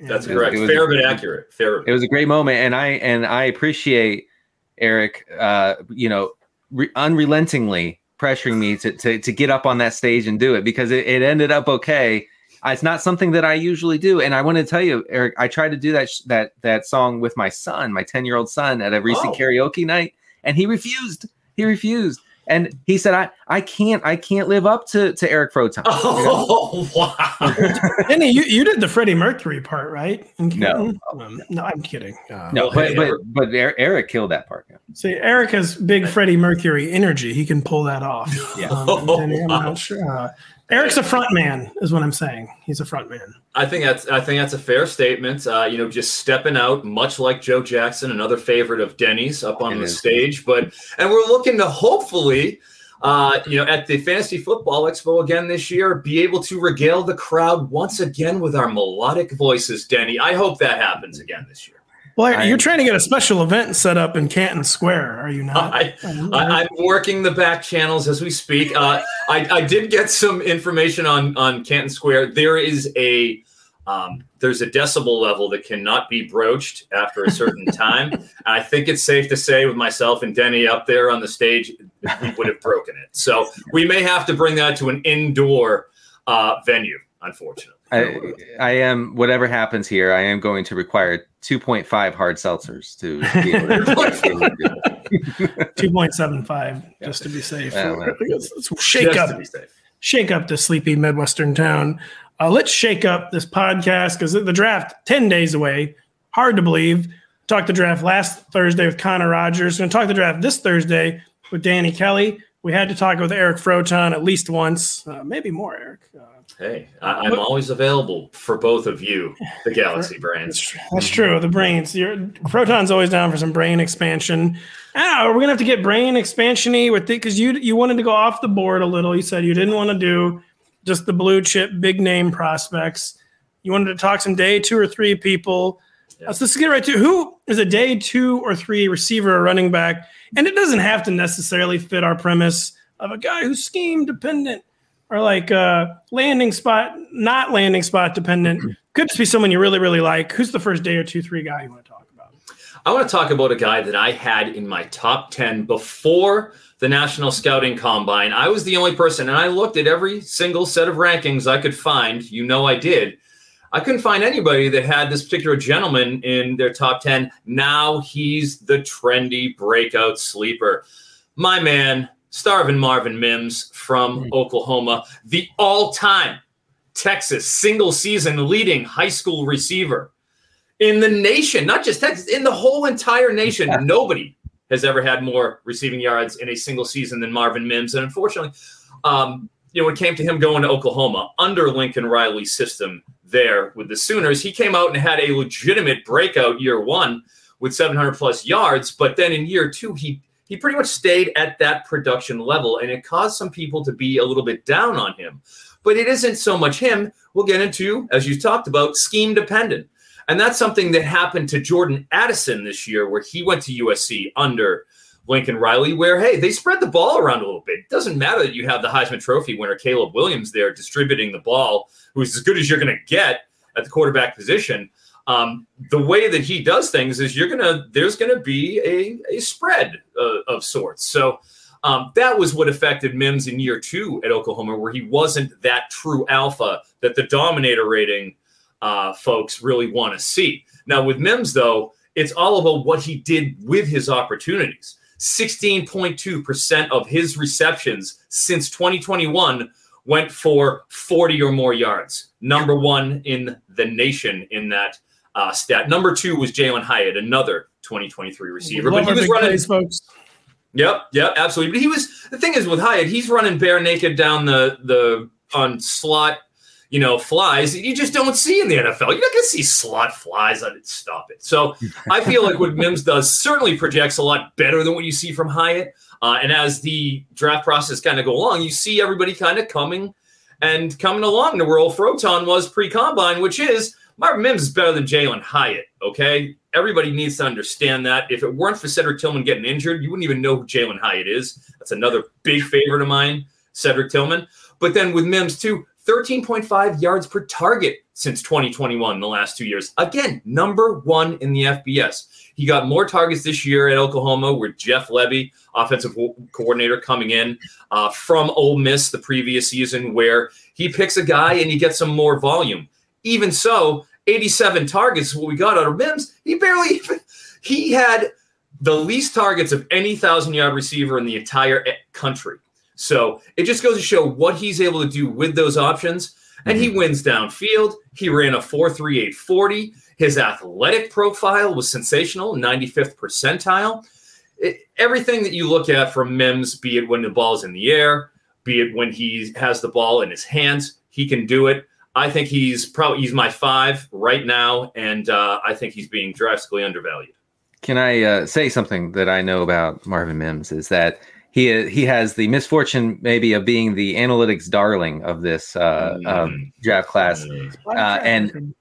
That's correct. Fair but accurate. Fair. It was a great moment, and I and I appreciate Eric. Uh, you know, re- unrelentingly pressuring me to, to to get up on that stage and do it because it, it ended up okay it's not something that I usually do. And I want to tell you, Eric, I tried to do that that that song with my son, my 10 year old son, at a recent oh. karaoke night, and he refused. He refused. And he said, "I, I can't, I can't live up to, to Eric Froton." Oh (laughs) wow! Denny, you, you did the Freddie Mercury part, right? No, um, no, I'm kidding. Uh, no, but but but Eric killed that part. See, Eric has big Freddie Mercury energy. He can pull that off. Yeah, um, Denny, I'm (laughs) not sure. Uh, Eric's a front man, is what I'm saying. He's a front man. I think that's I think that's a fair statement. Uh, you know, just stepping out, much like Joe Jackson, another favorite of Denny's up on it the is. stage. But and we're looking to hopefully, uh, you know, at the Fantasy Football Expo again this year, be able to regale the crowd once again with our melodic voices, Denny. I hope that happens again this year. Well, you're trying to get a special event set up in Canton Square, are you not? I, am working the back channels as we speak. Uh, I, I, did get some information on on Canton Square. There is a um, there's a decibel level that cannot be broached after a certain (laughs) time. and I think it's safe to say, with myself and Denny up there on the stage, we would have broken it. So we may have to bring that to an indoor uh, venue, unfortunately. I, I am whatever happens here. I am going to require 2.5 hard seltzers to be able to (laughs) 2.75 just to be safe. Yeah, let's, let's shake just up, shake up the sleepy midwestern town. Uh, let's shake up this podcast because the draft 10 days away. Hard to believe. Talked the draft last Thursday with Connor Rogers. Going to talk the draft this Thursday with Danny Kelly. We had to talk with Eric Froton at least once, uh, maybe more, Eric. Uh, hey, I, am always available for both of you, the (laughs) Galaxy brains. That's, true. The brains. Your Proton's always down for some brain expansion. Ah, we're gonna have to get brain expansiony with it because you you wanted to go off the board a little. You said you didn't want to do just the blue chip big name prospects. You wanted to talk some day two or three people. Yeah. So let's get right to who is a day two or three receiver or running back, and it doesn't have to necessarily fit our premise of a guy who's scheme dependent or like uh, landing spot, not landing spot dependent. (clears throat) Could just be someone you really really like. Who's the first day or two three guy you want to talk? About? I want to talk about a guy that I had in my top 10 before the National Scouting Combine. I was the only person, and I looked at every single set of rankings I could find. You know, I did. I couldn't find anybody that had this particular gentleman in their top 10. Now he's the trendy breakout sleeper. My man, Starvin Marvin Mims from hmm. Oklahoma, the all time Texas single season leading high school receiver in the nation, not just Texas, in the whole entire nation. Yeah. Nobody has ever had more receiving yards in a single season than Marvin Mims. And unfortunately, um, you know, when it came to him going to Oklahoma under Lincoln Riley's system there with the Sooners, he came out and had a legitimate breakout year one with 700 plus yards. But then in year two, he he pretty much stayed at that production level, and it caused some people to be a little bit down on him. But it isn't so much him. We'll get into, as you talked about, scheme dependent. And that's something that happened to Jordan Addison this year, where he went to USC under Lincoln Riley, where, hey, they spread the ball around a little bit. It doesn't matter that you have the Heisman Trophy winner, Caleb Williams, there distributing the ball, who's as good as you're going to get at the quarterback position. Um, the way that he does things is you're to, there's to be a, a spread uh, of sorts. So, um, that was what affected Mims in year two at Oklahoma, where he wasn't that true alpha that the dominator rating uh, folks really want to see. Now, with Mims, though, it's all about what he did with his opportunities. 16.2% of his receptions since 2021 went for 40 or more yards. Number one in the nation in that uh, stat. Number two was Jalen Hyatt, another 2023 receiver. But he was running, plays, folks. Yep, yep, absolutely. But he was the thing is with Hyatt, he's running bare naked down the the on slot you know, flies that you just don't see in the NFL. You're not going to see slot flies on it. Stop it. So I feel like what Mims does certainly projects a lot better than what you see from Hyatt. Uh, and as the draft process kind of go along, you see everybody kind of coming and coming along to where old Froton was pre-combine, which is Marvin Mims is better than Jalen Hyatt. Okay, everybody needs to understand that. If it weren't for Cedric Tillman getting injured, you wouldn't even know who Jalen Hyatt is. That's another big favorite of mine, Cedric Tillman. But then with Mims too, 13.5 yards per target since 2021, the last two years. Again, number one in the FBS. He got more targets this year at Oklahoma with Jeff Lebby, offensive coordinator, coming in uh, from Ole Miss the previous season, where he picks a guy and he gets some more volume. Even so, 87 targets, what we got out of Mims, he barely even, he had the least targets of any thousand yard receiver in the entire country. So it just goes to show what he's able to do with those options. And he mm-hmm. wins downfield. He ran a 4.3840. His athletic profile was sensational, 95th percentile. It, everything that you look at from Mims, be it when the ball's in the air, be it when he has the ball in his hands, he can do it. I think he's probably he's my five right now, and uh, I think he's being drastically undervalued. Can I uh, say something that I know about Marvin Mims is that he he has the misfortune maybe of being the analytics darling of this uh, mm. draft class, uh, and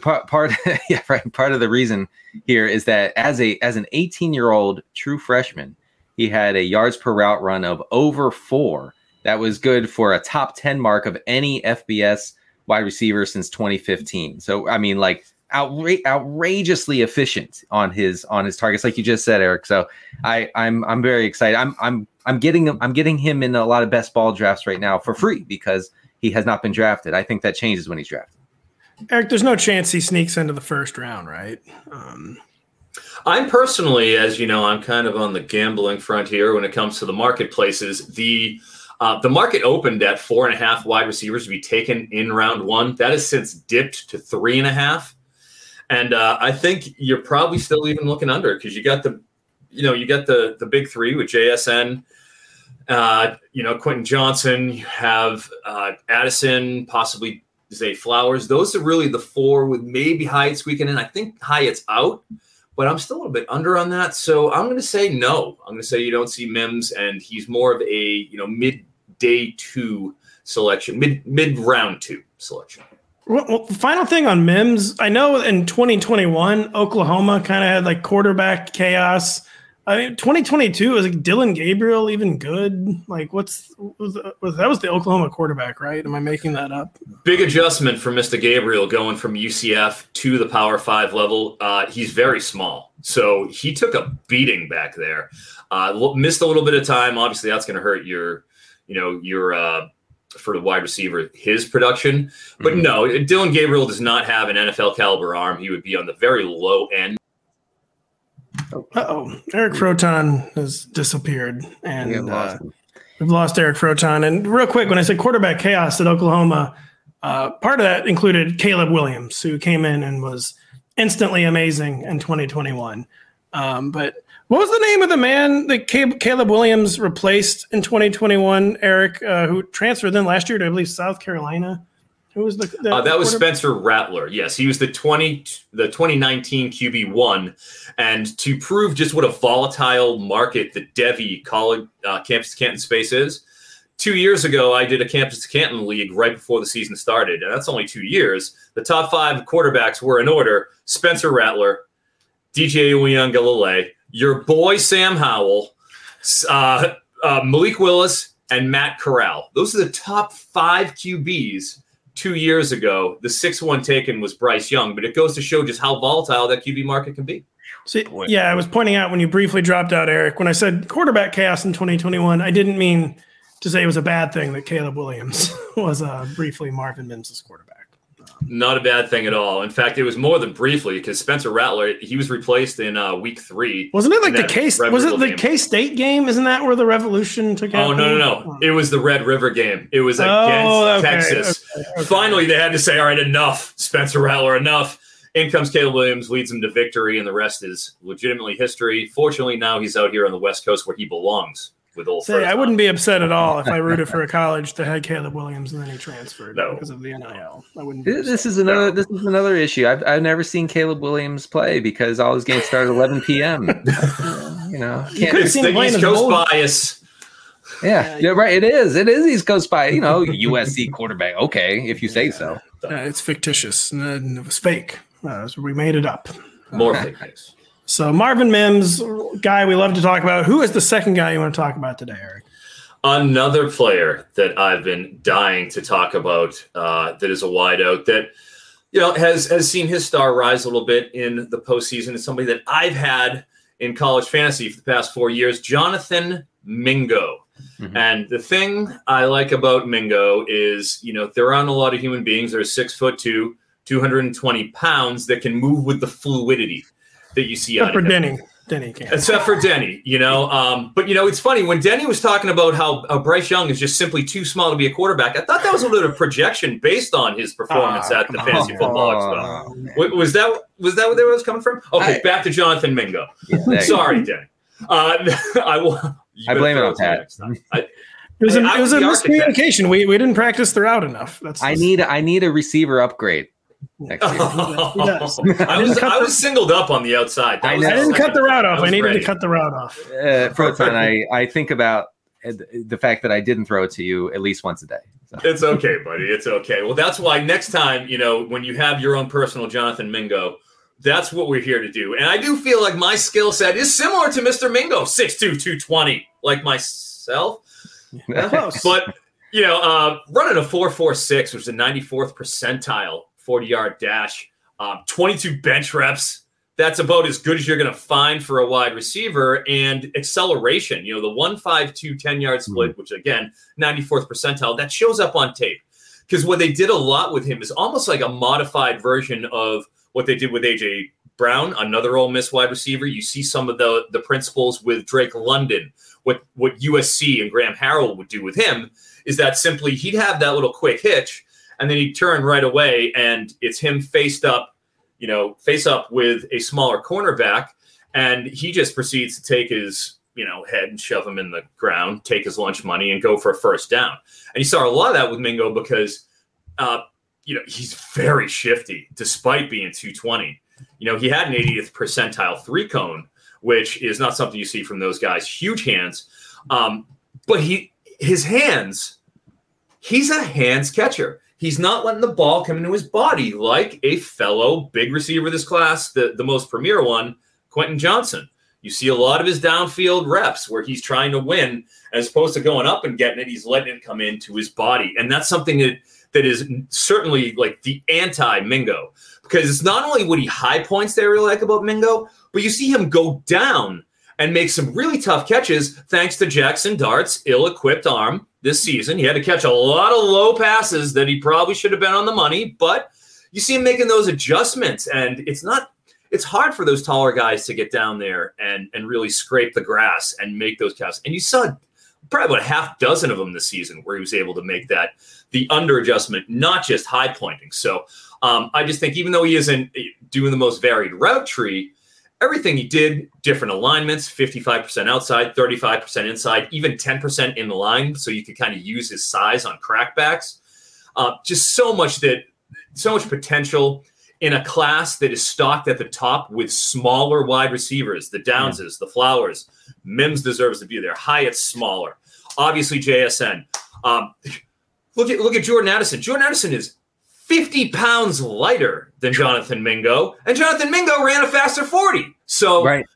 part, part (laughs) yeah right part of the reason here is that as a as an 18 year old true freshman, he had a yards per route run of over four. That was good for a top 10 mark of any FBS wide receiver since 2015. So I mean, like outra- outrageously efficient on his on his targets, like you just said, Eric. So I I'm I'm very excited. I'm I'm I'm getting I'm getting him in a lot of best ball drafts right now for free because he has not been drafted. I think that changes when he's drafted. Eric, there's no chance he sneaks into the first round, right? Um, I'm personally, as you know, I'm kind of on the gambling front here when it comes to the marketplaces. The uh, the market opened at four and a half wide receivers to be taken in round one. That has since dipped to three and a half. And uh, I think you're probably still even looking under because you got the, you know, you got the the big three with JSN, uh, you know, Quentin Johnson. You have uh, Addison, possibly Zay Flowers. Those are really the four with maybe Hyatt squeaking in. I think Hyatt's out, but I'm still a little bit under on that. So I'm going to say no. I'm going to say you don't see Mims, and he's more of a you know mid day two selection, mid mid round two selection. Well, well, final thing on Mims. I know in 2021, Oklahoma kind of had like quarterback chaos. I mean, 2022 was like Dillon Gabriel even good? Like, what's was, was that was the Oklahoma quarterback, right? Am I making that up? Big adjustment for Mr. Gabriel going from UCF to the Power Five level. Uh, he's very small, so he took a beating back there. Uh, missed a little bit of time. Obviously, that's going to hurt your, you know, your uh, for the wide receiver his production. But mm-hmm. no, Dillon Gabriel does not have an NFL caliber arm. He would be on the very low end oh, Eric Froton has disappeared, and uh, we've lost Eric Froton. And real quick, when I said quarterback chaos at Oklahoma, uh, part of that included Caleb Williams, who came in and was instantly amazing in 2021. Um, but what was the name of the man that Caleb Williams replaced in 2021? Eric, uh, who transferred then last year to I believe South Carolina. Who was the, the uh, that was Spencer Rattler. Yes, he was the twenty the 2019 QB one, and to prove just what a volatile market the Devy college uh, campus Canton space is. Two years ago, I did a campus to Canton league right before the season started, and that's only two years. The top five quarterbacks were in order: Spencer Rattler, DJ Uiagalelei, your boy Sam Howell, uh, uh, Malik Willis, and Matt Corral. Those are the top five QBs two years ago, the sixth one taken was Bryce Young, but it goes to show just how volatile that QB market can be. See, yeah, I was pointing out when you briefly dropped out, Eric, when I said quarterback chaos in 2021, I didn't mean to say it was a bad thing that Caleb Williams (laughs) was uh, briefly Marvin Mims' quarterback. Not a bad thing at all. In fact, it was more than briefly because Spencer Rattler he was replaced in uh, week three. Wasn't it like the case? Was it the K State game? Isn't that where the revolution took? Out? Oh no, no, no! It was the Red River game. It was against oh, okay, Texas. Okay, okay. Finally, they had to say, "All right, enough, Spencer Rattler, enough." In comes Caleb Williams, leads him to victory, and the rest is legitimately history. Fortunately, now he's out here on the West Coast where he belongs with old. Say, I wouldn't be upset at all if I rooted for a (laughs) college that had Caleb Williams and then he transferred no. because of the NIL. I wouldn't. this is another. No. This is another issue. I've I've never seen Caleb Williams play because all his games start at 11 p.m. (laughs) you know, you could have seen the East Coast bias. Yeah, yeah, right. It is. It is East Coast bias. You know, (laughs) USC quarterback. Okay, if you say yeah. so. it's fictitious. It was fake. Uh, so we made it up. More fake news. So Marvin Mims, guy we love to talk about. Who is the second guy you want to talk about today, Eric? Another player that I've been dying to talk about uh, that is a wideout that you know has has seen his star rise a little bit in the postseason. It's somebody that I've had in college fantasy for the past four years, Jonathan Mingo. Mm-hmm. And the thing I like about Mingo is, you know, there aren't a lot of human beings that are six foot two, 220 pounds that can move with the fluidity that you see Except for Denny. Denny can. Except for Denny, you know. Um, but you know, it's funny when Denny was talking about how uh, Bryce Young is just simply too small to be a quarterback. I thought that was a little bit of projection based on his performance oh, at the Fantasy on. Football Expo. Oh, was that was that where was coming from? Okay, I, back to Jonathan Mingo. Yeah, Sorry, Denny. Uh, (laughs) I will. I blame it on Pat. it was, a, it was a miscommunication. We, we didn't practice the route enough. That's I need I need a receiver upgrade next year. (laughs) (laughs) I was I was singled up on the outside. I, I, didn't cut the route off. I, I needed ready. to cut the route off. Uh, Froton, I I think about the fact that I didn't throw it to you at least once a day. So. It's okay, buddy. It's okay. Well, that's why next time, you know, when you have your own personal Jonathan Mingo, that's what we're here to do. And I do feel like my skill set is similar to Mr. Mingo, 6'2", 220, like myself. (laughs) but, you know, uh, running a 4.46, which is a 94th percentile 40 yard dash, um, 22 bench reps. That's about as good as you're going to find for a wide receiver. And acceleration, you know, the 1 5 2 10 yard hmm. split, mm-hmm. which again, 94th percentile, that shows up on tape. Because what they did a lot with him is almost like a modified version of what they did with AJ Brown, another Ole Miss wide receiver. You see some of the the principles with Drake London. What what USC and Graham Harrell would do with him is that simply he'd have that little quick hitch, and then he'd turn right away, and it's him faced up you know, face up with a smaller cornerback, and he just proceeds to take his you know head and shove him in the ground, take his lunch money, and go for a first down. And you saw a lot of that with Mingo because, uh, you know, he's very shifty despite being 220. You know, he had an 80th percentile three cone, which is not something you see from those guys. Huge hands, um, but he his hands, he's a hands catcher. He's not letting the ball come into his body like a fellow big receiver this class, the, the most premier one, Quentin Johnson. You see a lot of his downfield reps where he's trying to win as opposed to going up and getting it, he's letting it come into his body. And that's something that that is certainly like the anti Mingo because it's not only what he high points that I really like about Mingo, but you see him go down and make some really tough catches thanks to Jaxson Dart's ill equipped arm this season. He had to catch a lot of low passes that he probably should have been on the money, but you see him making those adjustments, and it's not. It's hard for those taller guys to get down there and and really scrape the grass and make those casts. And you saw probably about a half dozen of them this season where he was able to make that the under adjustment, not just high pointing. So um, I just think even though he isn't doing the most varied route tree, everything he did, different alignments, 55% outside, 35% inside, even 10% in the line. So you could kind of use his size on crackbacks. Uh, just so much that, so much potential in a class that is stocked at the top with smaller wide receivers, the Downses, the Flowers. Mims deserves to be there. Hyatt's smaller. Obviously, JSN. Um, look at look at Jordan Addison. Jordan Addison is 50 pounds lighter than Jonathan Mingo, and Jonathan Mingo ran a faster 40. So, right.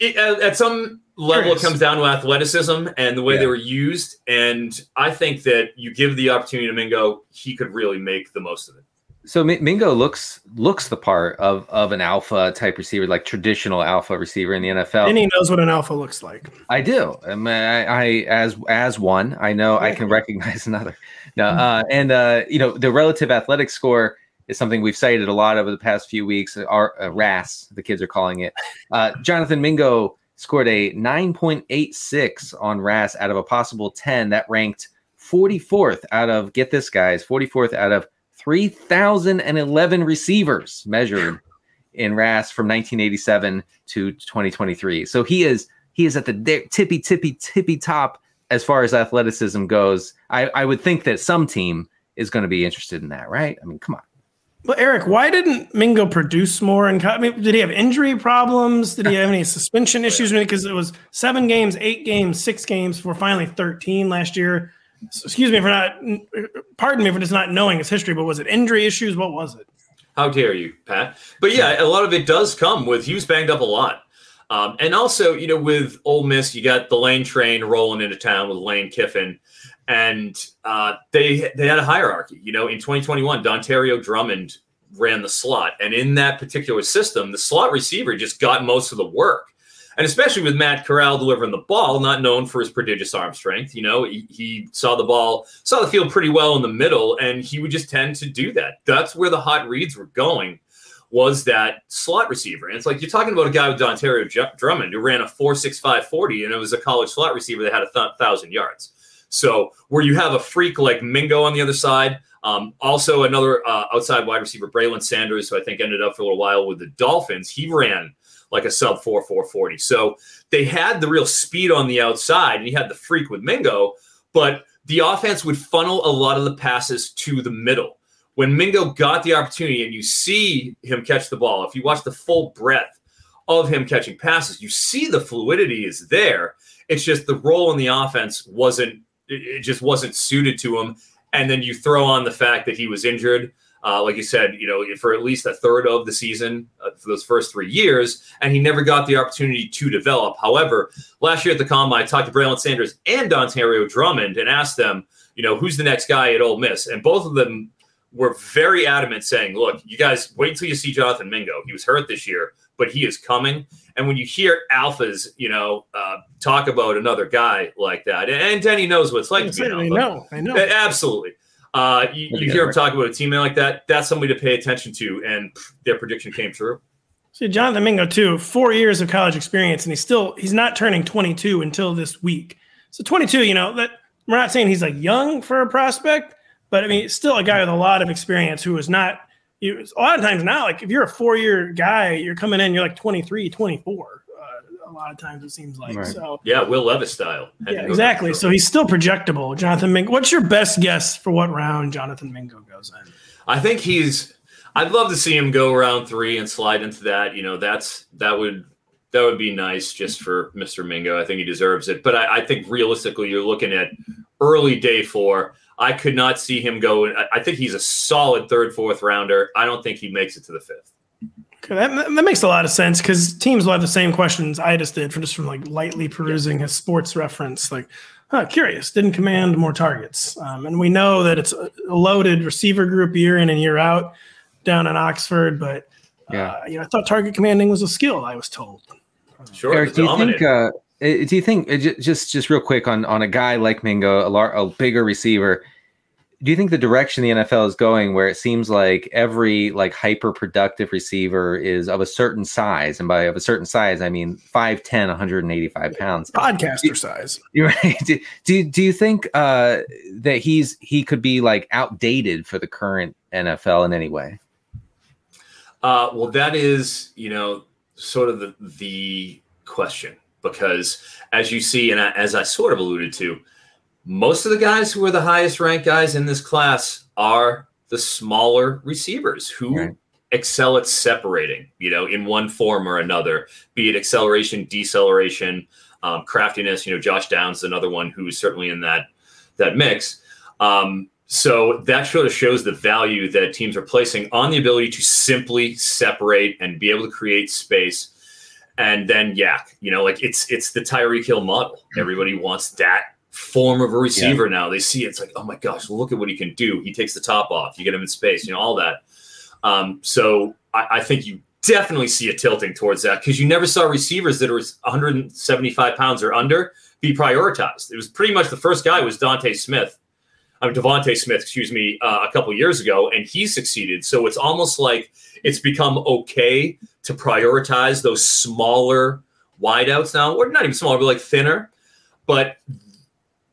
It, at, at, some level, Curious. it comes down to athleticism and the way yeah. they were used. And I think that you give the opportunity to Mingo, he could really make the most of it. So Mingo looks looks the part of of an alpha type receiver, like traditional alpha receiver in the NFL. And he knows what an alpha looks like. I do. I, mean, I, I as as one, I know I can recognize (laughs) another. No, mm-hmm. uh, and uh, you know the relative athletic score is something we've cited a lot over the past few weeks. Our uh, RAS, the kids are calling it. Uh, Jonathan Mingo scored a 9.86 on RAS out of a possible 10. That ranked 44th out of get this guys 44th out of 3,011 receivers measured in RAS from 1987 to 2023. So he is he is at the tippy tippy tippy top as far as athleticism goes. I, I would think that some team is going to be interested in that, right? I mean, come on. Well, Eric, why didn't Mingo produce more? And I mean, did he have injury problems? Did he have any suspension (laughs) issues? Because it was seven games, eight games, six games for finally 13 last year excuse me for not pardon me for just not knowing his history but was it injury issues what was it how dare you pat but yeah a lot of it does come with he was banged up a lot um, and also you know with Ole Miss you got the lane train rolling into town with lane kiffin and uh, they they had a hierarchy you know in 2021 dontario drummond ran the slot and in that particular system the slot receiver just got most of the work and especially with Matt Corral delivering the ball, not known for his prodigious arm strength. You know, he, he, saw the ball, saw the field pretty well in the middle, and he would just tend to do that. That's where the hot reads were going, was that slot receiver. And it's like you're talking about a guy with Dontario Drummond who ran a 4.65 40, and it was a college slot receiver that had a th- thousand yards. So where you have a freak like Mingo on the other side, um, also another uh, outside wide receiver, Braylon Sanders, who I think ended up for a little while with the Dolphins, he ran like a sub 4 440. So they had the real speed on the outside, and you had the freak with Mingo, but the offense would funnel a lot of the passes to the middle. When Mingo got the opportunity, and you see him catch the ball, if you watch the full breadth of him catching passes, you see the fluidity is there. It's just the role in the offense wasn't, it just wasn't suited to him. And then you throw on the fact that he was injured uh, like you said, you know, for at least a third of the season uh, for those first three years, and he never got the opportunity to develop. However, last year at the combine, I talked to Braylon Sanders and Dontario Drummond and asked them, you know, who's the next guy at Ole Miss, and both of them were very adamant, saying, "Look, you guys wait until you see Jonathan Mingo. He was hurt this year, but he is coming." And when you hear alphas, you know, uh, talk about another guy like that, and Denny knows what it's like I to be an alpha. I know, I know, absolutely. Uh, you, you hear him talk about a teammate like that. That's somebody to pay attention to, and their prediction came true. See, Jonathan Mingo too, four years of college experience, and he's still he's not turning 22 until this week. So 22, you know that we're not saying he's like young for a prospect, but I mean still a guy with a lot of experience who is not you a lot of times now, like if you're a four year guy, you're coming in, you're like 23, 24. Uh, a lot of times it seems like Right. so. Yeah, Will Levis style. Had Yeah, exactly. So he's still projectable. Jonathan Mingo. What's your best guess for what round Jonathan Mingo goes in? I think he's. I'd love to see him go round three and slide into that. You know, that's that would that would be nice just for Mr. Mingo. I think he deserves it. But I, I think realistically, you're looking at early day four. I could not see him go. I, I think he's a solid third, fourth rounder. I don't think he makes it to the fifth. Okay, that, that makes a lot of sense because teams will have the same questions I just did from just from like lightly perusing his sports reference. Like, huh, curious, didn't command more targets. Um, and we know that it's a a loaded receiver group year in and year out down in Oxford. But, Yeah. uh, you know, I thought target commanding was a skill, I was told. Sure, Eric, do you dominant. think? Uh, do you think eh, just just real quick on on a guy like Mingo, a, lar- a bigger receiver? Do you think the direction the NFL is going, where it seems like every like hyper productive receiver is of a certain size, and by of a certain size, I mean 5'10", 185 pounds. Podcaster size. (laughs) You're right. Do, do do you think uh, that he's he could be like outdated for the current NFL in any way? Uh, well, that is, you know, sort of the the question because as you see, and I, as I sort of alluded to, most of the guys who are the highest ranked guys in this class are the smaller receivers who Right. excel at separating, you know, in one form or another, be it acceleration, deceleration, um, craftiness. You know, Josh Downs is another one who's certainly in that that mix. Um, so that sort of shows the value that teams are placing on the ability to simply separate and be able to create space and then YAC. You know, like it's it's the Tyreek Hill model. Everybody wants that form of a receiver now. They see it, it's like, oh my gosh, look at what he can do. He takes the top off. You get him in space. You know, all that. Um, so I, I think you definitely see a tilting towards that because you never saw receivers that are 175 pounds or under be prioritized. It was pretty much the first guy was Dante Smith. I mean, DeVonta Smith, excuse me, uh, a couple years ago, and he succeeded. So it's almost like it's become okay to prioritize those smaller wideouts now, or not even smaller, but like thinner. But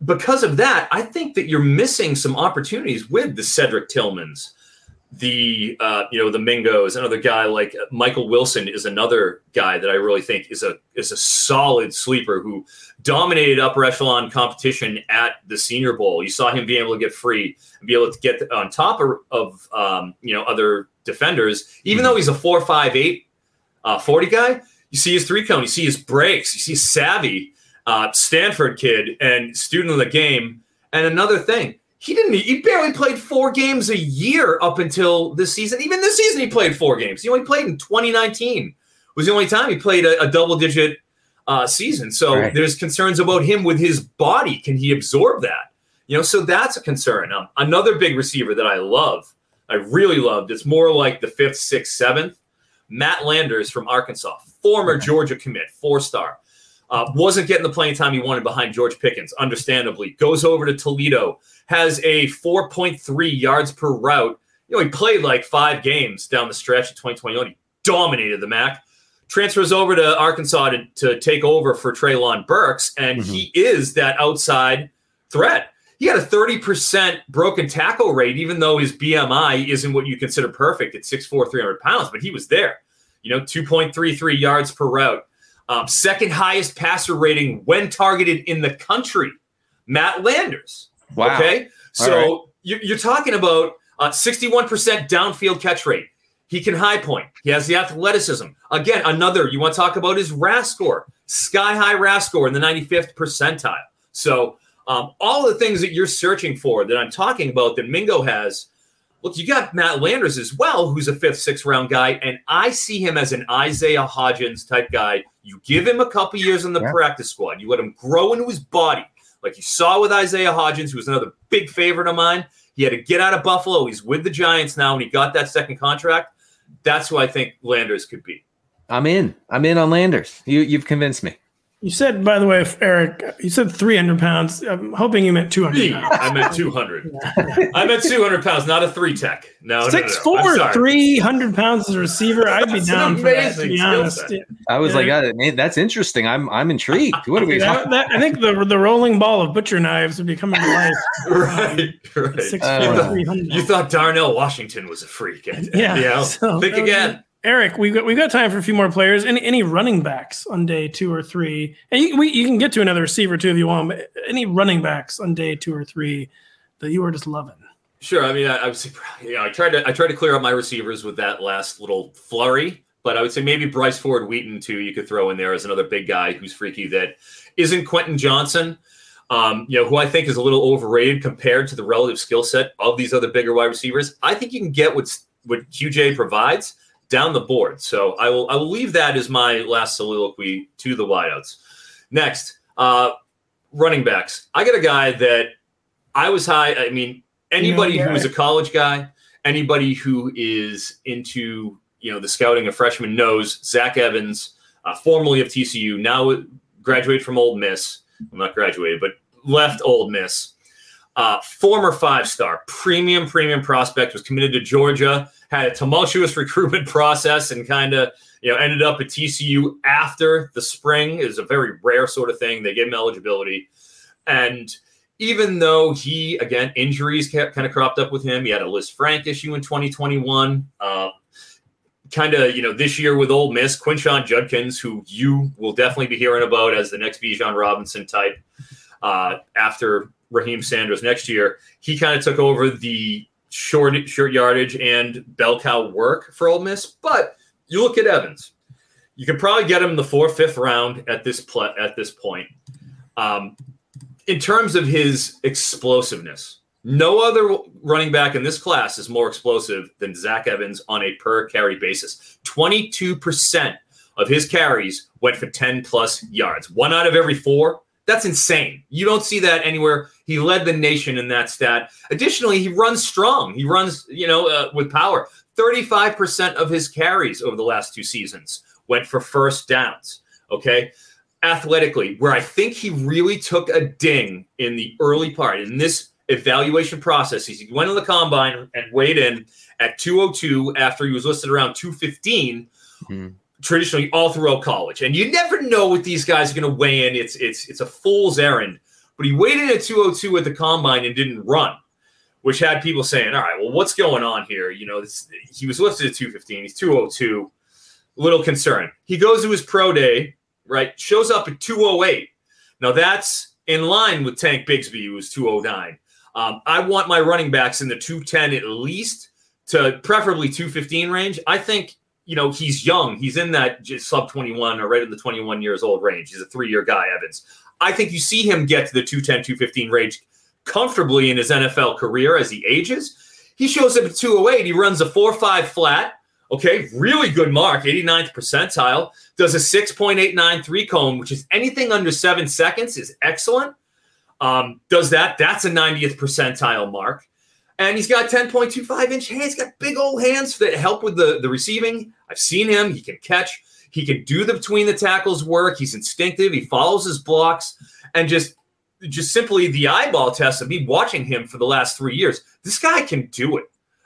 because of that, I think that you're missing some opportunities with the Cedric Tillmans, the uh, you know the Mingos, another guy like Michael Wilson is another guy that I really think is a is a solid sleeper who dominated upper echelon competition at the Senior Bowl. You saw him being able to get free and be able to get on top of, of um, you know other defenders, even though he's a four five eight uh, 40 guy. You see his three cone, you see his breaks, you see savvy, uh, Stanford kid and student of the game. And another thing, he didn't. He barely played four games a year up until this season. Even this season, he played four games. He only played in 2019. Was the only time he played a, a double digit uh, season. So Right. there's concerns about him with his body. Can he absorb that? You know, so that's a concern. Um, another big receiver that I love, I really loved. It's more like the fifth, sixth, seventh. Matt Landers from Arkansas, former Georgia commit, four star. Uh, wasn't getting the playing time he wanted behind George Pickens, understandably. Goes over to Toledo, has a 4.3 yards per route. You know, he played like five games down the stretch in 2021. He dominated the MAC. Transfers over to Arkansas to, to take over for Treylon Burks, and he is that outside threat. He had a 30% broken tackle rate, even though his BMI isn't what you consider perfect at 6'4, 300 pounds, but he was there. You know, 2.33 yards per route. Um, second highest passer rating when targeted in the country. Matt Landers. Wow. Okay. So right. you're, you're talking about uh, 61% downfield catch rate. He can high point. He has the athleticism. Again, another you want to talk about his RAS score, sky high RAS score in the 95th percentile. So um, all the things that you're searching for that I'm talking about that Mingo has. Look, you got Matt Landers as well, who's a fifth, sixth round guy, and I see him as an Isaiah Hodgins type guy. You give him a couple years in the Yeah. practice squad, you let him grow into his body, like you saw with Isaiah Hodgins, who was another big favorite of mine. He had to get out of Buffalo. He's with the Giants now, and he got that second contract. That's who I think Landers could be. I'm in. I'm in on Landers. You you've convinced me. You said, by the way, Eric, you said 300 pounds. I'm hoping you meant 200 pounds. I meant 200. I meant 200 pounds, not a three tech. No, Six no, no, no. Four, 300 pounds as a receiver. I'd be That's down for that, to be honest. set. I was Yeah. like, uh, man, that's interesting. I'm I'm intrigued. What are we That- talking? that- I think the the rolling ball of butcher knives would be coming to life. (laughs) Right, right. Six Uh, four, you, thought, you thought Darnell Washington was a freak. And, (laughs) Yeah, You know, so think that was- again. Eric, we've got we've got time for a few more players. Any any running backs on day two or three? And you, we, you can get to another receiver too if you want. But any running backs on day two or three that you are just loving? Sure. I mean, I, I say, you know, I tried to I tried to clear up my receivers with that last little flurry, but I would say maybe Bryce Ford Wheaton too. You could throw in there as another big guy who's freaky that isn't Quentin Johnson. Um, you know, who I think is a little overrated compared to the relative skill set of these other bigger wide receivers. I think you can get what what QJ provides down the board. So I will I will leave that as my last soliloquy to the wideouts. Next, uh, running backs. I got a guy that I was high. I mean, anybody You know, who is a college guy, anybody who is into you know the scouting of freshmen knows Zach Evans, uh, formerly of TCU, now graduated from Ole Miss. I'm not graduated, but left Ole Miss. Uh, former five star, premium, premium prospect, was committed to Georgia, had a tumultuous (laughs) recruitment process, and kind of you know ended up at TCU after the spring. is a very rare sort of thing. They gave him eligibility, and even though he again injuries kept kind of cropped up with him, he had a Lisfranc issue in 2021. Uh, kind of you know this year with Ole Miss, Quinshon Judkins, who you will definitely be hearing about as the next Bijan Robinson type uh, after Raheem Sanders next year. He kind of took over the short short yardage and bell cow work for Ole Miss. But you look at Evans, you could probably get him in the fourth, fifth round at this pl- at this point. Um, in terms of his explosiveness, no other running back in this class is more explosive than Zach Evans on a per carry basis. 22% of his carries went for 10 plus yards. One out of every four. That's insane. You don't see that anywhere. He led the nation in that stat. Additionally, he runs strong. He runs, you know, uh, with power. 35% of his carries over the last two seasons went for first downs. Okay athletically, where I think he really took a ding in the early part in this evaluation process. He went on the combine and weighed in at 202 after he was listed around 215. Hmm. Traditionally, all throughout college, and you never know what these guys are going to weigh in. It's it's it's a fool's errand. But he weighed in at 202 at the combine and didn't run, which had people saying, "All right, well, what's going on here?" You know, this, he was listed at 215. He's 202. Little concern. He goes to his pro day right? Shows up at 208. Now that's in line with Tank Bigsby, who was 209. Um, I want my running backs in the 210 at least to preferably 215 range. I think, you know, he's young. He's in that sub 21 or right in the 21 years old range. He's a three year guy, Evans. I think you see him get to the 210, 215 range comfortably in his NFL career as he ages. He shows up at 208. He runs a 4 5 flat. Okay, really good mark, 89th percentile. Does a 6.893 cone, which is anything under seven seconds, is excellent. Um, does that? That's a 90th percentile mark. And he's got 10.25 inch hands. He's got big old hands that help with the, the receiving. I've seen him. He can catch. He can do the between the tackles work. He's instinctive. He follows his blocks. And just just simply the eyeball test of me watching him for the last three years, this guy can do it.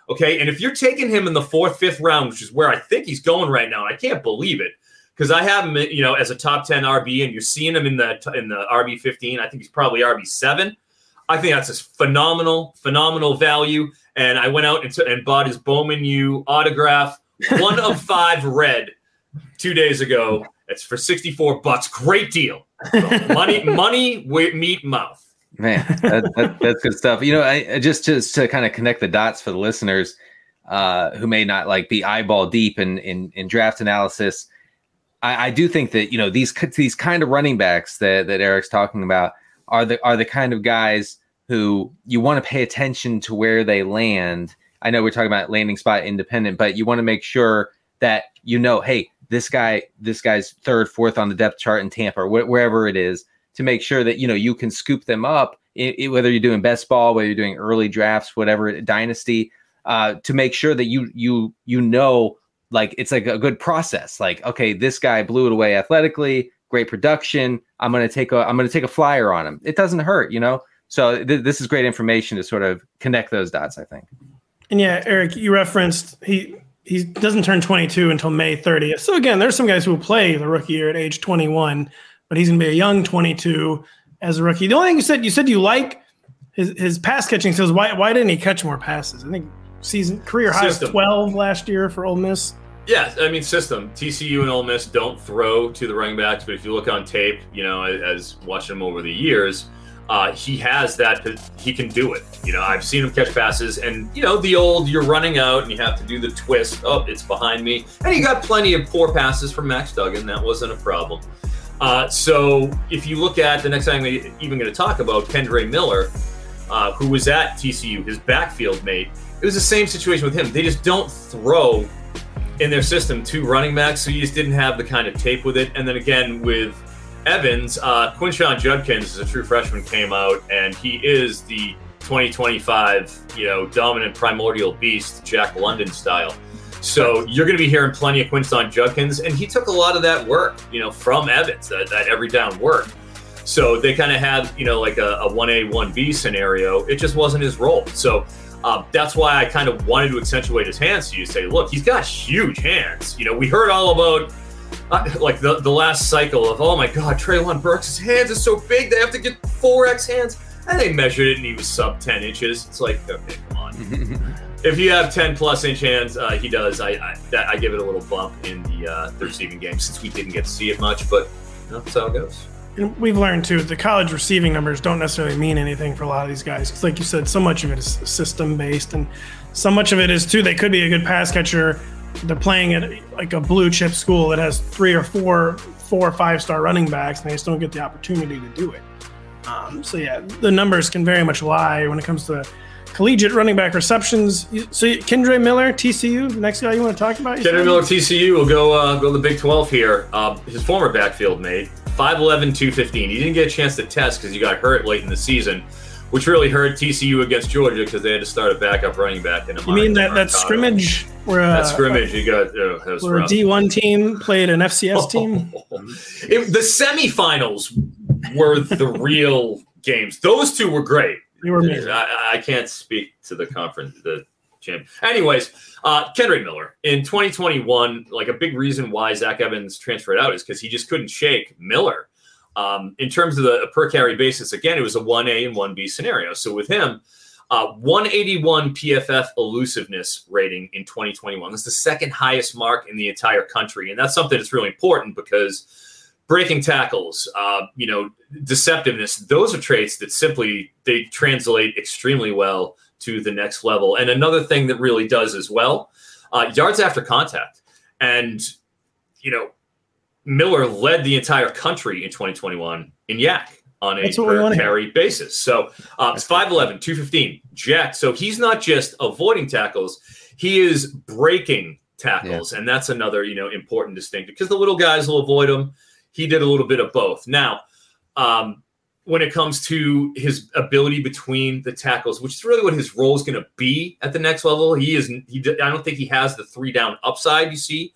Okay. And if you're taking him in the fourth, fifth round, which is where I think he's going right now, I can't believe it because I have him, you know, as a top 10 RB and you're seeing him in the, in the RB 15. I think he's probably RB seven. I think that's a phenomenal, phenomenal value. And I went out and, t- and bought his Bowman U autograph, one of five red two days ago. It's for 64 bucks. Great deal. So money, money, meat, mouth. Man, that, that, that's good stuff. You know, I, I just just to kind of connect the dots for the listeners uh, who may not like be eyeball deep in in, in draft analysis. I, I do think that you know these these kind of running backs that that Eric's talking about are the are the kind of guys who you want to pay attention to where they land. I know we're talking about landing spot independent, but you want to make sure that you know, hey, this guy this guy's third, fourth on the depth chart in Tampa or wh- wherever it is to make sure that you know you can scoop them up i i whether you're doing best ball whether you're doing early drafts whatever dynasty uh, to make sure that you you you know like it's like a good process like okay this guy blew it away athletically great production. I'm to take a I'm to take a flyer on him. It doesn't hurt, you know. So th- this is great information to sort of connect those dots. I think. And yeah, Eric, you referenced he he doesn't turn 22 until May 30th. So again, there's some guys who will play the rookie year at age 21, but he's going to be a young 22 as a rookie. The only thing you said you said you like his his pass catching skills. Why why didn't he catch more passes? I think season career high of 12 last year for Ole Miss. Yeah, I mean system. TCU and Ole Miss don't throw to the running backs, but if you look on tape, you know, as watching them over the years, uh, he has that. He can do it. You know, I've seen him catch passes, and you know, the old you're running out and you have to do the twist. Oh, it's behind me, and he got plenty of poor passes from Max Duggan. That wasn't a problem. Uh, so if you look at the next thing I'm even going to talk about, Kendre Miller, uh, who was at TCU, his backfield mate, it was the same situation with him. They just don't throw in their system two running backs, so you just didn't have the kind of tape with it. And then again with Evans, uh, Quinshon Judkins is a true freshman, came out, and he is the 2025, you know, dominant primordial beast, Jack London style. So you're going to be hearing plenty of Quinshon Judkins, and he took a lot of that work, you know, from Evans, that, that every down work. So they kind of had, you know, like a, a 1A, 1B scenario. It just wasn't his role. So um, that's why I kind of wanted to accentuate his hands to you. Say, look, he's got huge hands. You know, we heard all about uh, like the, the last cycle of, oh my God, Treylon Burks' hands are so big, they have to get 4X hands. And they measured it and he was sub 10 inches. It's like, okay, come on. (laughs) if you have 10 plus inch hands, uh, he does. I I, that, I, give it a little bump in the, uh, the receiving game since we didn't get to see it much, but you know, that's how it goes. And we've learned too, the college receiving numbers don't necessarily mean anything for a lot of these guys. Because, like you said, so much of it is system based, and so much of it is too. They could be a good pass catcher. They're playing at like a blue chip school that has three or four, four or five star running backs, and they just don't get the opportunity to do it. Um, so yeah, the numbers can very much lie when it comes to collegiate running back receptions. So Kendre Miller, TCU, the next guy you want to talk about? Kendre Miller, TCU will go uh, go to the Big 12 here. Uh, his former backfield mate 5'11, 215. He didn't get a chance to test because he got hurt late in the season, which really hurt TCU against Georgia because they had to start a backup running back. In you mean that, that scrimmage? Where, uh, that scrimmage, you got uh, where a D1 team played an FCS team? it, the semifinals were the (laughs) real games. Those two were great. They were amazing. I, I can't speak to the conference, the champ. Anyways, uh, Kendre Miller in 2021, like a big reason why Zach Evans transferred out is because he just couldn't shake Miller. Um, in terms of the per carry basis, again, it was a 1A and 1B scenario. So with him, uh, 181 PFF elusiveness rating in 2021. That's the second highest mark in the entire country. And that's something that's really important because breaking tackles, uh, you know, deceptiveness, those are traits that simply they translate extremely well to the next level. And another thing that really does as well, uh, yards after contact. And, you know, Miller led the entire country in 2021 in YAC on a per carry basis. So uh, it's 5'11, 215, Jack. So he's not just avoiding tackles, he is breaking tackles. Yeah. And that's another, you know, important distinction because the little guys will avoid them. He did a little bit of both. Now, um, when it comes to his ability between the tackles, which is really what his role is going to be at the next level. He is. He. I don't think he has the three down upside you see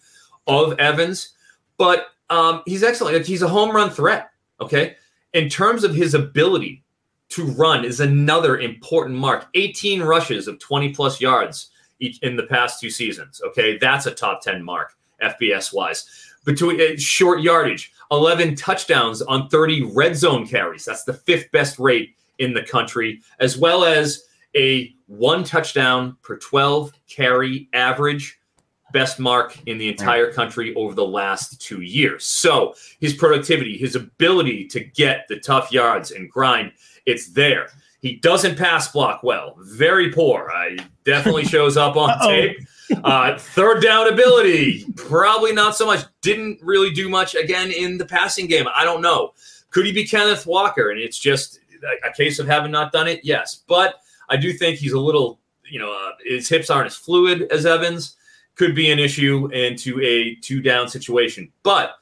of Evans, but um, he's excellent. He's a home run threat. Okay, in terms of his ability to run is another important mark. 18 rushes of 20 plus yards each in the past two seasons. Okay, that's a top 10 mark FBS wise. Between uh, short yardage, 11 touchdowns on 30 red zone carries. That's the fifth best rate in the country, as well as a one touchdown per 12 carry average, best mark in the entire country over the last two years. So his productivity, his ability to get the tough yards and grind, it's there. He doesn't pass block well, very poor. I definitely (laughs) shows up on tape. Uh, third down ability, probably not so much. Didn't really do much again in the passing game. I don't know. Could he be Kenneth Walker? And it's just a, a case of having not done it. Yes, but I do think he's a little. You know, uh, his hips aren't as fluid as Evans. Could be an issue into a two down situation, but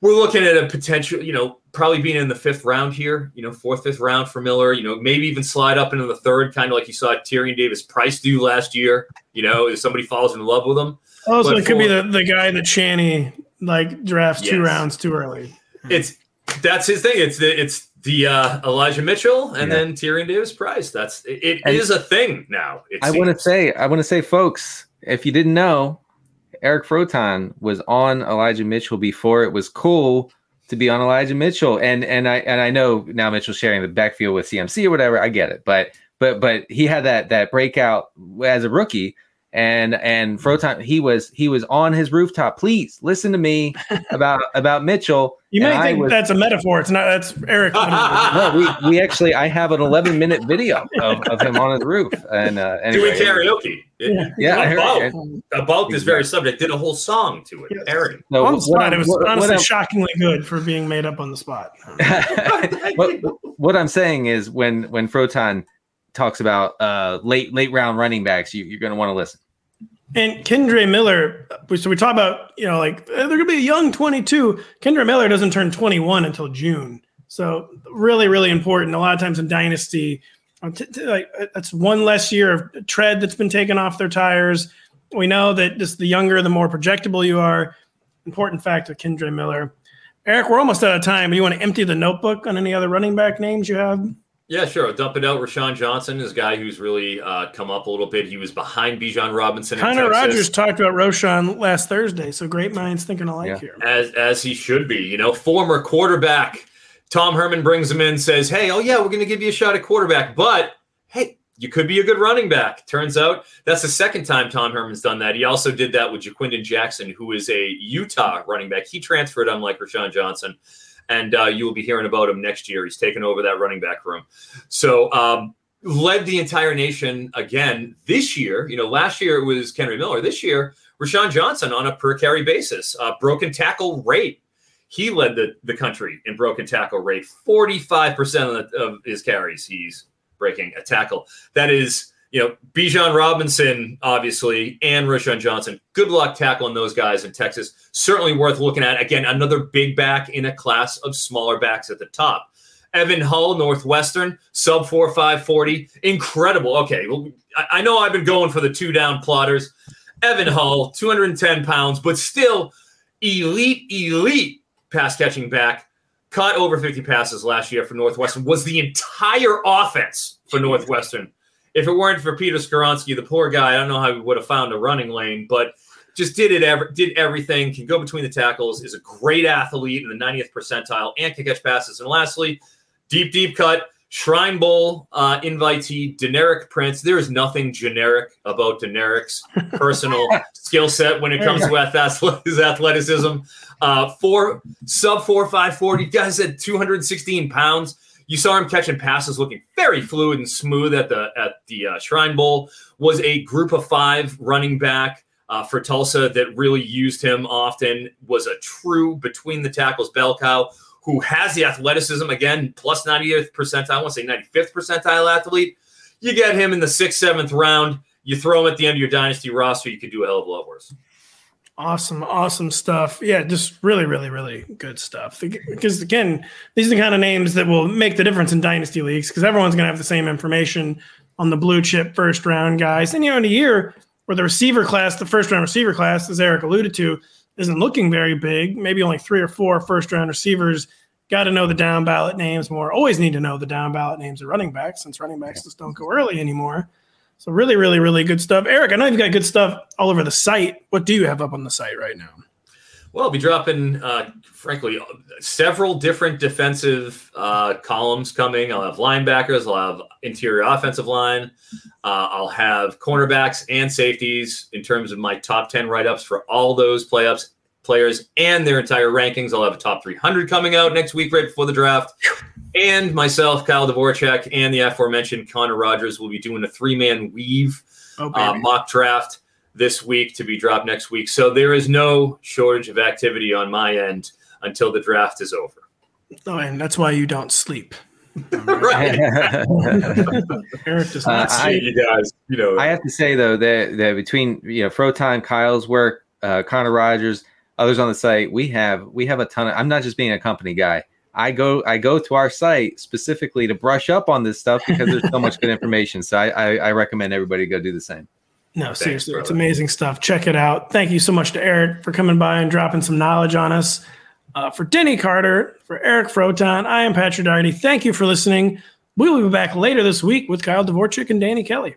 we're looking at a potential, you know, probably being in the fifth round here, you know, fourth, fifth round for Miller, you know, maybe even slide up into the third, kind of like you saw Tyrion Davis Price do last year, you know, if somebody falls in love with him. Oh, but it could be the, the guy that Shanny like drafts yes. two rounds too early. it's that's his thing. It's the it's the uh, Elijah Mitchell and Yeah. then Tyrion Davis Price. That's it And- is a thing now. I want to say, I want to say, folks, if you didn't know, Eric Froton was on Elijah Mitchell before it was cool to be on Elijah Mitchell, and and I and I know now Mitchell's sharing the backfield with CMC or whatever. I get it, but but but he had that that breakout as a rookie, and and Froton he was he was on his rooftop. Please listen to me (laughs) about about Mitchell. You may think was- that's a metaphor. It's not. That's Eric. (laughs) no, we, we actually I have an 11 minute video of, of him on his roof and uh, doing anyway, karaoke. Yeah, I heard about, it. about this very subject. Did a whole song to it. Yes. Aaron. So on the spot, I'm- it was what- what honestly I'm- shockingly good for being made up on the spot. (laughs) what, what I'm saying is when when Froton talks about uh, late late round running backs, you, you're going to want to listen. And Kendre Miller, so we talk about, you know, like eh, they're going to be a young 22. Kendre Miller doesn't turn 21 until June. So really, really important. A lot of times in Dynasty, uh, t- t- like uh, that's one less year of tread that's been taken off their tires. We know that just the younger, the more projectable you are. Important fact of Kendre Miller. Eric, we're almost out of time. Do you want to empty the notebook on any other running back names you have? Yeah, sure. I'll dump it out. Roschon Johnson is a guy who's really uh, come up a little bit. He was behind Bijan Robinson. in Connor Texas. Rogers talked about Roschon last Thursday, so great minds thinking alike Yeah. here. as as he should be. You know, former quarterback Tom Herman brings him in, says, "Hey, oh yeah, we're going to give you a shot at quarterback, but hey, you could be a good running back." Turns out that's the second time Tom Herman's done that. He also did that with Ja'Quinden Jackson, who is a Utah running back. He transferred, unlike Roschon Johnson, and uh, you will be hearing about him next year. He's taken over that running back room. So. Um, Led the entire nation again this year. You know, last year it was Henry Miller. This year, Roschon Johnson on a per carry basis. Uh, broken tackle rate. He led the, the country in broken tackle rate. 45% of, the, of his carries, he's breaking a tackle. That is, you know, Bijan Robinson, obviously, and Roschon Johnson. Good luck tackling those guys in Texas. Certainly worth looking at. Again, another big back in a class of smaller backs at the top. Evan Hull, Northwestern, sub 4 540. Incredible. Okay. Well, I, I know I've been going for the two down plotters. Evan Hull, 210 pounds, but still elite, elite pass catching back. Caught over 50 passes last year for Northwestern, was the entire offense for Northwestern. If it weren't for Peter Skoronski, the poor guy, I don't know how he would have found a running lane, but just did it ever did everything, can go between the tackles, is a great athlete in the 90th percentile, and can catch passes. And lastly, deep, deep cut, Shrine Bowl uh, invitee, Deneric Prince. There is nothing generic about Deneric's personal (laughs) skill set when it comes to his athleticism. Uh, four sub four five forty. Guys at two hundred sixteen pounds. You saw him catching passes, looking very fluid and smooth at the at the uh, Shrine Bowl. Was a group of five running back uh, for Tulsa that really used him often. Was a true between the tackles bell cow who has the athleticism again, plus 90th percentile. I want to say 95th percentile athlete. You get him in the sixth, seventh round. You throw him at the end of your dynasty roster. You could do a hell of a lot worse. Awesome, awesome stuff. Yeah, just really, really, really good stuff. Because again, these are the kind of names that will make the difference in dynasty leagues because everyone's going to have the same information on the blue chip first round guys. And you know, in a year where the receiver class, the first round receiver class, as Eric alluded to, isn't looking very big, maybe only three or four first round receivers. Got to know the down ballot names more. Always need to know the down ballot names of running backs since running backs just don't go early anymore. So really, really, really good stuff. Eric, I know you've got good stuff all over the site. What do you have up on the site right now? Well, I'll be dropping, uh, frankly, several different defensive uh, columns coming. I'll have linebackers, I'll have interior offensive line, uh, I'll have cornerbacks and safeties in terms of my top 10 write ups for all those play ups players and their entire rankings. I'll have a top 300 coming out next week, right before the draft. And myself, Kyle Dvorchak, and the aforementioned Connor Rogers will be doing a three man weave Oh, uh, mock draft this week to be dropped next week. So there is no shortage of activity on my end until the draft is over. oh, and that's why you don't sleep. (laughs) right. Eric does Uh, I- you guys, you know, I have to say though that that between you know Froton, Kyle's work, uh, Connor Rogers, others on the site, we have we have a ton of. I'm not just being a company guy. I go I go to our site specifically to brush up on this stuff because there's so much good (laughs) information. So I, I, I recommend everybody go do the same. No, seriously, it's amazing stuff. Check it out. Thank you so much to Eric for coming by and dropping some knowledge on us. Uh, for Denny Carter, for Eric Froton, I am Patrick Doherty. Thank you for listening. We will be back later this week with Kyle Dvorchak and Danny Kelly.